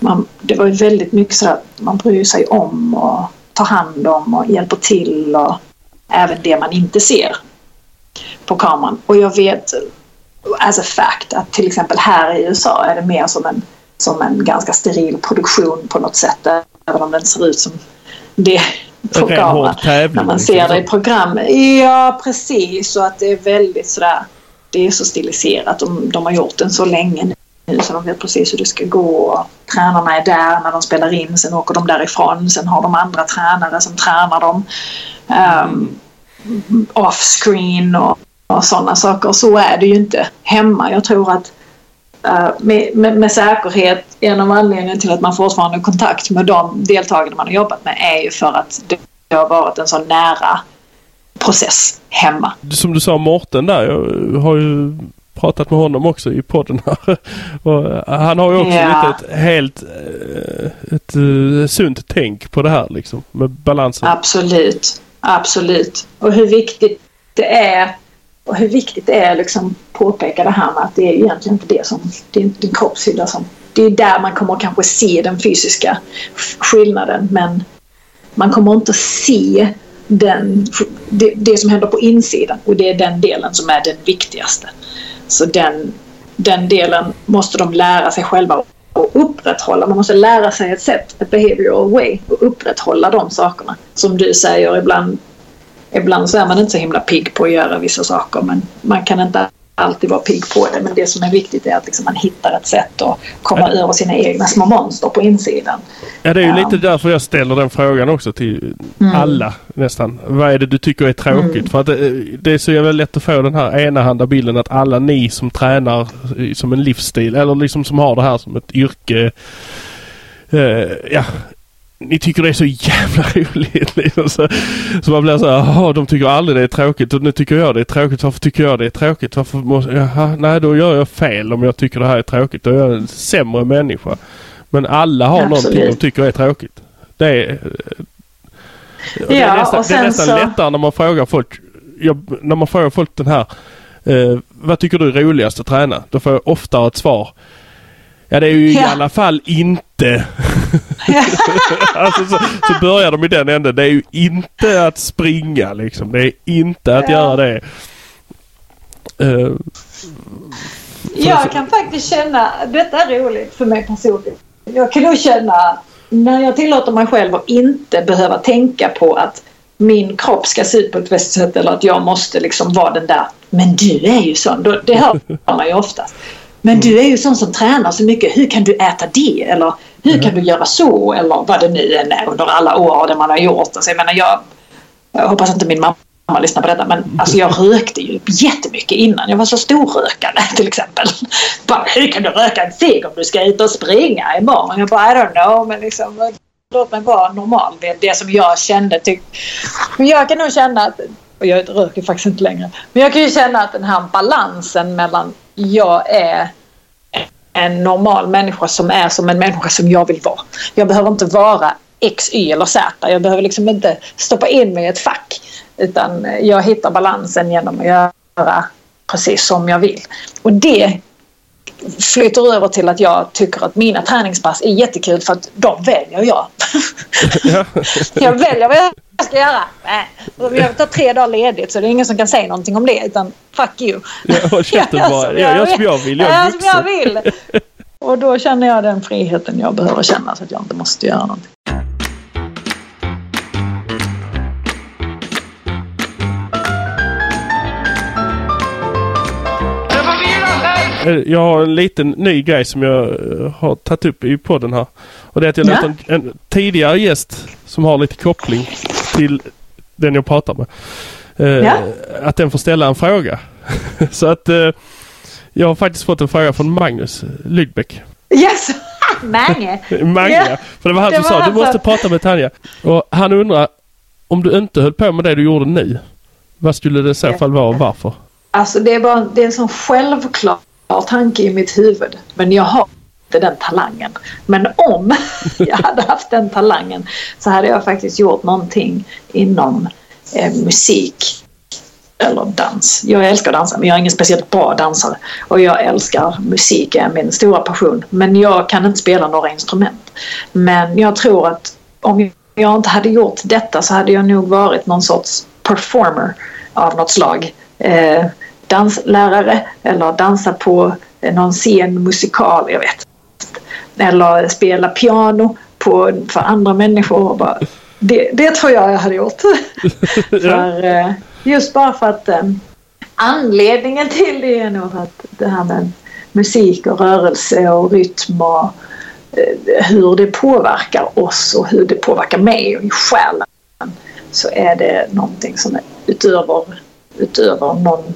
man, det var ju väldigt mycket så att man bryr sig om och tar hand om och hjälper till och även det man inte ser på kameran. Och jag vet as a fact att till exempel här i USA är det mer som en, som en ganska steril produktion på något sätt. Även om den ser ut som det på kameran. När man ser liksom. det i program. Ja precis och att det är väldigt sådär. Det är så stiliserat. De, de har gjort den så länge så de vet precis hur det ska gå. Tränarna är där när de spelar in, sen åker de därifrån. Sen har de andra tränare som tränar dem um, off-screen och, och sådana saker. Så är det ju inte hemma. Jag tror att uh, med, med, med, säkerhet en av anledningarna till att man fortfarande har kontakt med de deltagare man har jobbat med är ju för att det har varit en så nära process hemma. Som du sa Mårten där, jag har ju pratat med honom också i podden här. Och eh, han har ju också ja. lite ett helt eh, ett, ett eh, sunt tänk på det här liksom med balansen. Absolut, absolut. Och hur viktigt det är och hur viktigt det är liksom påpeka det här med att det är egentligen inte det som, det är inte din kroppshydda som, det är där man kommer kanske se den fysiska skillnaden men man kommer inte se den, det, det som händer på insidan och det är den delen som är den viktigaste. Så den, den delen måste de lära sig själva att upprätthålla. Man måste lära sig ett sätt, ett behavioral way, och upprätthålla de sakerna. Som du säger, ibland, ibland så är man inte så himla pigg på att göra vissa saker men man kan inte alltid vara pigg på det men det som är viktigt är att liksom man hittar ett sätt att komma ja. över sina egna små monster på insidan. Ja det är ju ja. lite därför jag ställer den frågan också till mm. alla nästan. Vad är det du tycker är tråkigt? Mm. För att det, det, är så jävla lätt att få den här enahanda bilden att alla ni som tränar som en livsstil eller liksom som har det här som ett yrke Uh, ja, ni tycker det är så jävla roligt. Liksom. Så, så man blir så här, jaha de tycker aldrig det är tråkigt och nu tycker jag det är tråkigt. Varför tycker jag det är tråkigt? Varför måste, jaha, nej då gör jag fel om jag tycker det här är tråkigt. Då är jag en sämre människa. Men alla har Absolut. någonting de tycker är tråkigt. Det är, det är nästan, det är nästan så... lättare när man frågar folk, jag, när man frågar folk den här, eh, vad tycker du är roligast att träna? Då får jag oftare ett svar. Ja det är ju ja. i alla fall inte. alltså, så, så, börjar de i den änden. Det är ju inte att springa liksom. Det är inte att ja. göra det. Uh, jag kan faktiskt känna, detta är roligt för mig personligen. Jag kan nog känna när jag tillåter mig själv att inte behöva tänka på att min kropp ska se ut på ett visst sätt eller att jag måste liksom vara den där. Men du är ju sån. Det hör man ju oftast. Men du är ju sån som tränar så mycket. Hur kan du äta det? Eller hur mm. kan du göra så? Eller vad det nu än är under alla år det man har gjort. Alltså, jag menar, jag, jag hoppas inte min mamma lyssnar på detta men alltså jag rökte ju jättemycket innan. Jag var så storrökare till exempel. Bara, hur kan du röka en cigg om du ska ut och springa imorgon? Jag bara I don't know men liksom låt mig vara normal. Det är det som jag kände. Tyck. Men jag kan nog känna att och jag röker faktiskt inte längre. Men jag kan ju känna att den här balansen mellan jag är en normal människa som är som en människa som jag vill vara. Jag behöver inte vara X, Y eller Z. Jag behöver liksom inte stoppa in mig i ett fack. Utan jag hittar balansen genom att göra precis som jag vill. Och det flyter över till att jag tycker att mina träningspass är jättekul för att de väljer jag. jag väljer vad jag ska göra. Jag tar tre dagar ledigt så det är ingen som kan säga någonting om det utan fuck you. Jag håll käften bara. Jag gör som jag vill. Jag är som jag vill. Och då känner jag den friheten jag behöver känna så att jag inte måste göra någonting. Eh, jag har en liten ny grej som jag eh, har tagit upp i podden här. Och det är att jag ja. låter en, en, tidigare gäst som har lite koppling till den jag pratar med. Eh, ja. Att den får ställa en fråga. Så att eh, jag har faktiskt fått en fråga från Magnus Lydbeck. Yes! Mange! Mange, yeah. För det var han det som var sa du måste prata med Tanja. Och han undrar om du inte höll på med det du gjorde nu. Vad skulle det i så fall vara och varför? Alltså det är bara det är en sån självklar tanke i mitt huvud. Men jag har inte den talangen. Men om jag hade haft den talangen så hade jag faktiskt gjort någonting inom eh, musik eller dans. Jag älskar att dansa men jag är ingen speciellt bra dansare. Och jag älskar musik, är min stora passion. Men jag kan inte spela några instrument. Men jag tror att om jag inte hade gjort detta så hade jag nog varit någon sorts performer av något slag. Eh, danslärare eller dansa på någon scen, musikal, jag vet eller spela piano på, för andra människor. det, det tror jag jag hade gjort. för, eh, just bara för att um, anledningen till det är nog att det här med musik och rörelse och rytm och uh, hur det påverkar oss och hur det påverkar mig och i själen så är det någonting som är utöver, utöver någon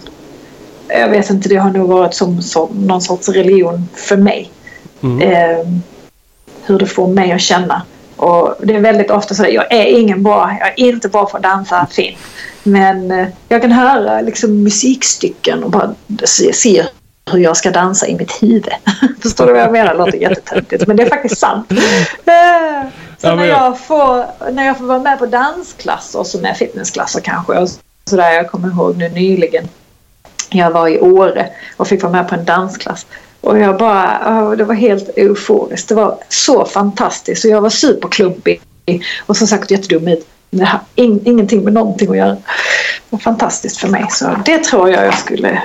jag vet inte, det har nog varit som, som någon sorts religion för mig. Mm. Eh, hur det får mig att känna. Och det är väldigt ofta så att jag är ingen bra, jag är inte bra för att dansa fint. Men eh, jag kan höra liksom musikstycken och bara se, se hur jag ska dansa i mitt huvud. Förstår du vad jag menar? Det låter jättetöntigt men det är faktiskt sant. Eh, så när, jag får, när jag får vara med på dansklasser, som är fitnessklasser kanske, och sådär, jag kommer ihåg nu nyligen Jag var i Åre och fick vara med på en dansklass. Och jag bara, det var helt euforiskt. Det var så fantastiskt och jag var superklumpig. Och som sagt jättedum ut. Det har in, ingenting med någonting att göra. Det var fantastiskt för mig. Så det tror jag jag skulle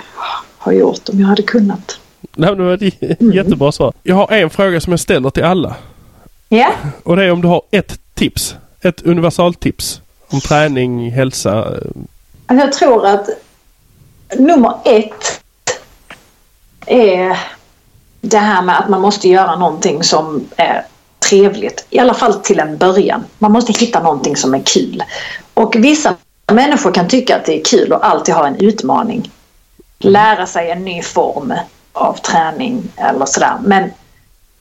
ha gjort om jag hade kunnat. Nej, det var ett jättebra svar. Jag har en fråga som jag ställer till alla. Ja. Och det är om du har ett tips. Ett universaltips. Om träning, hälsa. Alltså jag tror att nummer ett är det här med att man måste göra någonting som är trevligt. I alla fall till en början. Man måste hitta någonting som är kul. Och vissa människor kan tycka att det är kul att alltid ha en utmaning. Lära sig en ny form av träning eller sådär. Men,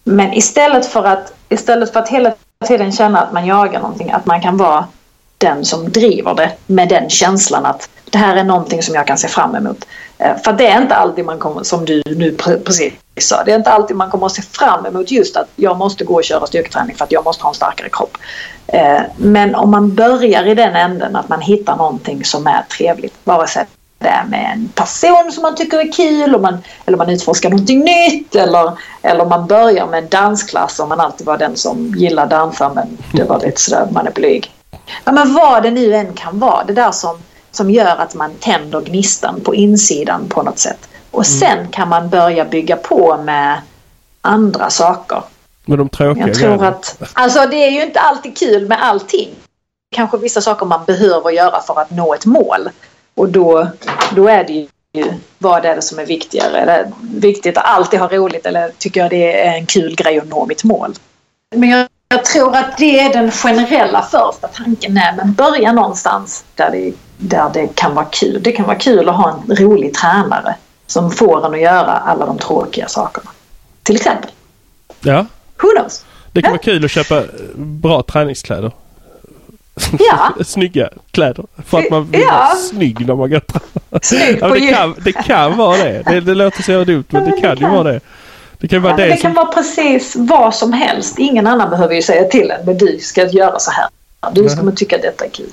men istället, för att, istället för att hela tiden känna att man jagar någonting, att man kan vara den som driver det med den känslan att det här är någonting som jag kan se fram emot. Eh, för det är inte alltid man kommer, som du nu precis sa, det är inte alltid man kommer att se fram emot just att jag måste gå och köra styrketräning för att jag måste ha en starkare kropp. Eh, men om man börjar i den änden att man hittar någonting som är trevligt, vare sig det är med en person som man tycker är kul, och man, eller man utforskar någonting nytt eller, eller man börjar med en dansklass om man alltid var den som gillar dansa men det var lite sådär, man är blyg. Ja, men vad det nu än kan vara, det där som som gör att man tänder gnistan på insidan på något sätt. Och mm. sen kan man börja bygga på med andra saker. Med de tråkiga Jag tror att, Alltså det är ju inte alltid kul med allting. Kanske vissa saker man behöver göra för att nå ett mål. Och då, då är det ju vad är det som är viktigare? Är det viktigt att alltid ha roligt eller tycker jag det är en kul grej att nå mitt mål? Men jag jag tror att det är den generella första tanken. Nej, men börja någonstans där det, där det kan vara kul. Det kan vara kul att ha en rolig tränare som får en att göra alla de tråkiga sakerna. Till exempel. Ja. Who knows? Det kan ja. vara kul att köpa bra träningskläder. Ja. Snygga kläder. För att man vill ja. vara snygg när man går Snygg ja, det, kan, det kan vara det. Det, det låter så dumt men det kan ju vara det. Det kan vara, ja, det det som... kan vara precis vad som helst. Ingen annan behöver ju säga till en men du ska göra så här. Du ska mm. tycka detta är kul.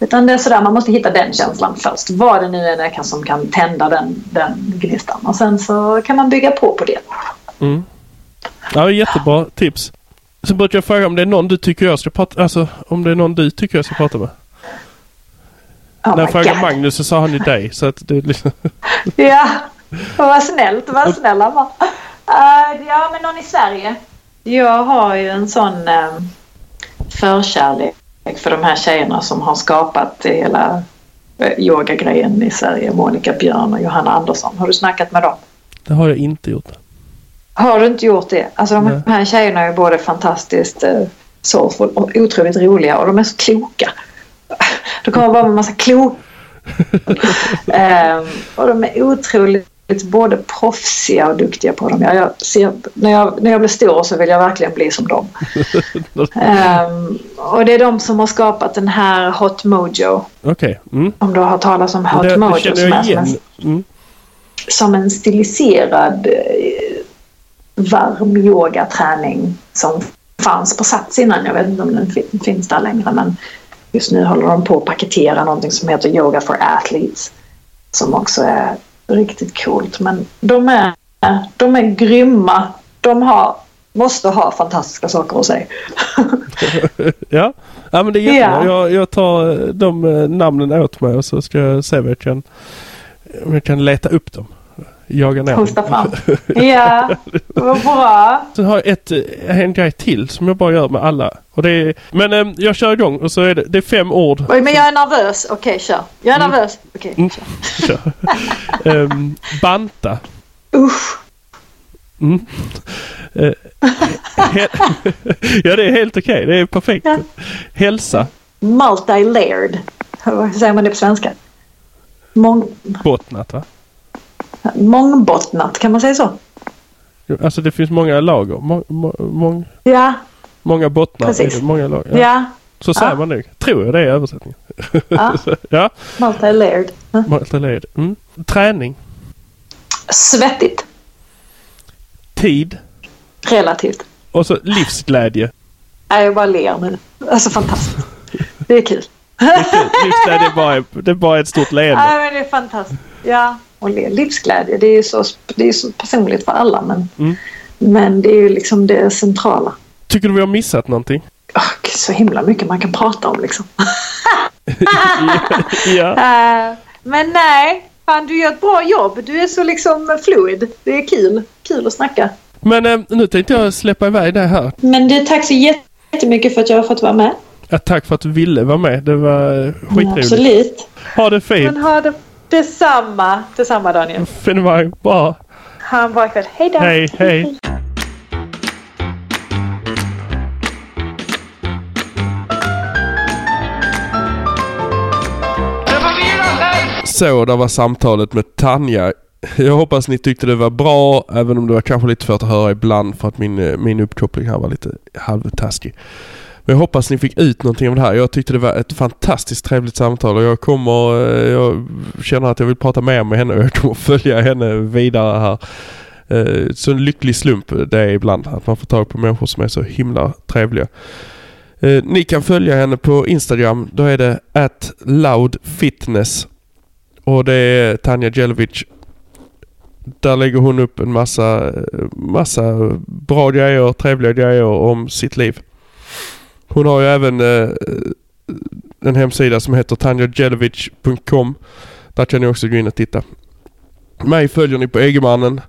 Utan det är sådär, man måste hitta den känslan först. Vad det nu är som kan tända den, den gnistan. Och sen så kan man bygga på på det. Mm. Ja, jättebra tips. Så brukar jag fråga om det är någon du tycker jag ska prata Alltså om det är någon du tycker jag ska prata med. Oh När jag frågade Magnus så sa han ju dig. Så att det liksom... ja, vad snällt. Vad snäll han var. Uh, ja, men någon i Sverige. Jag har ju en sån uh, förkärlek för de här tjejerna som har skapat hela uh, yogagrejen i Sverige. Monica Björn och Johanna Andersson. Har du snackat med dem? Det har jag inte gjort. Har du inte gjort det? Alltså de här tjejerna är både fantastiskt uh, soulful och otroligt roliga och de är så kloka. De kommer bara med en massa klok... um, och de är otroligt både proffsiga och duktiga på dem. Jag, ser, när, jag, när jag blir stor så vill jag verkligen bli som dem. um, och det är de som har skapat den här Hot Mojo. Okay. Mm. Om du har hört talas om Hot det, Mojo. Det som, är som, en, mm. som en stiliserad eh, varm yogaträning som fanns på Sats innan. Jag vet inte om den finns där längre men just nu håller de på att paketera någonting som heter Yoga for Athletes. Som också är riktigt coolt. Men de är, de är grymma. De har, måste ha fantastiska saker att säga. ja. ja, men det är jättebra. Ja. Jag, jag tar de eh, namnen åt mig och så ska jag se om jag kan, om jag kan leta upp dem. Jaga ner Hosta fram. ja, vad bra. Sen har jag ett, eh, en grej till som jag bara gör med alla. Och det är, men äm, eh, jag kör igång och så är det, det är fem ord. Oj, men jag är nervös. Okej, okay, kör. Jag är mm. nervös. Okej, okay, kör. kör. um, banta. Usch. Mm. Uh, ja, det är helt okej. Okay. Det är perfekt. Ja. Hälsa. Multi-layered. Vad säger man det på svenska? Mång... Bottnat, va? Mångbottnat, kan man säga så? Alltså det finns många lager. Må, må, mång, ja. Många bottnar. Precis. Många lager. Ja. ja. Så säger ja. man nog. Tror jag det är översättningen. Ja. ja. Multi-layered. Multi-layered. Mm. Träning. Svettigt. Tid. Relativt. Och så livsglädje. Jag bara ler nu. Alltså fantastiskt. Det är kul. Livsglädje är bara, det är bara ett stort leende. Ja, men det är fantastiskt. Ja, och livsglädje. Det är så, det är så personligt för alla men, mm. men det är ju liksom det centrala. Tycker du vi har missat någonting? Oh, så himla mycket man kan prata om liksom. ja. Uh, men nej, fan du gör ett bra jobb. Du är så liksom fluid. Det är kul. Kul att snacka. Men äh, nu tänkte jag släppa iväg det här. Men det, tack så jättemycket för att jag har fått vara med. Ja, tack för att du ville vara med. Det var skitroligt. Absolut. Ha det fint. Men ha det detsamma. Detsamma Daniel. Finemang. Bra. Ha en bra kväll. Hej då. Hej, hej. Så, där var samtalet med Tanja. Jag hoppas ni tyckte det var bra, även om det var kanske lite svårt att höra ibland för att min, eh, min uppkoppling här var lite halvtaskig. Men jag hoppas ni fick ut någonting av det här. Jag tyckte det var ett fantastiskt trevligt samtal och jag kommer, eh, jag känner att jag vill prata mer med henne och jag kommer följa henne vidare här. Eh, så en lycklig slump det är ibland att man får tag på människor som är så himla trevliga. Eh, ni kan följa henne på Instagram. Då är det at loudfitness. Och det är Tanja Jelovic där lägger hon upp en massa, massa bra grejer, trevliga grejer om sitt liv. Hon har ju även eh, en hemsida som heter tanjajelovic.com. Där kan ni också gå in och titta. Mig följer ni på Egemannen.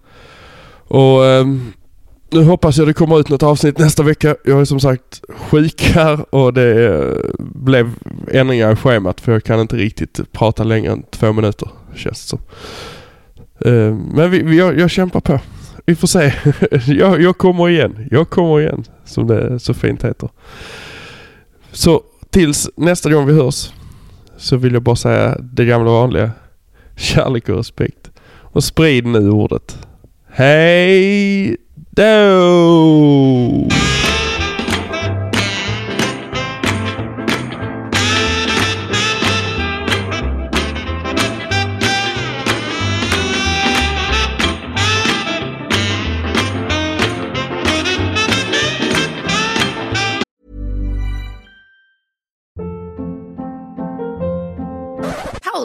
Och eh, nu hoppas jag det kommer ut något avsnitt nästa vecka. Jag är som sagt sjuk här och det eh, blev ändringar i schemat för jag kan inte riktigt prata längre än två minuter känns det som. Eh, men vi, vi, jag, jag kämpar på. Vi får se. jag, jag kommer igen. Jag kommer igen. Som det så fint heter. Så tills nästa gång vi hörs så vill jag bara säga det gamla vanliga. Kärlek och respekt. Och sprid nu ordet. Hej då!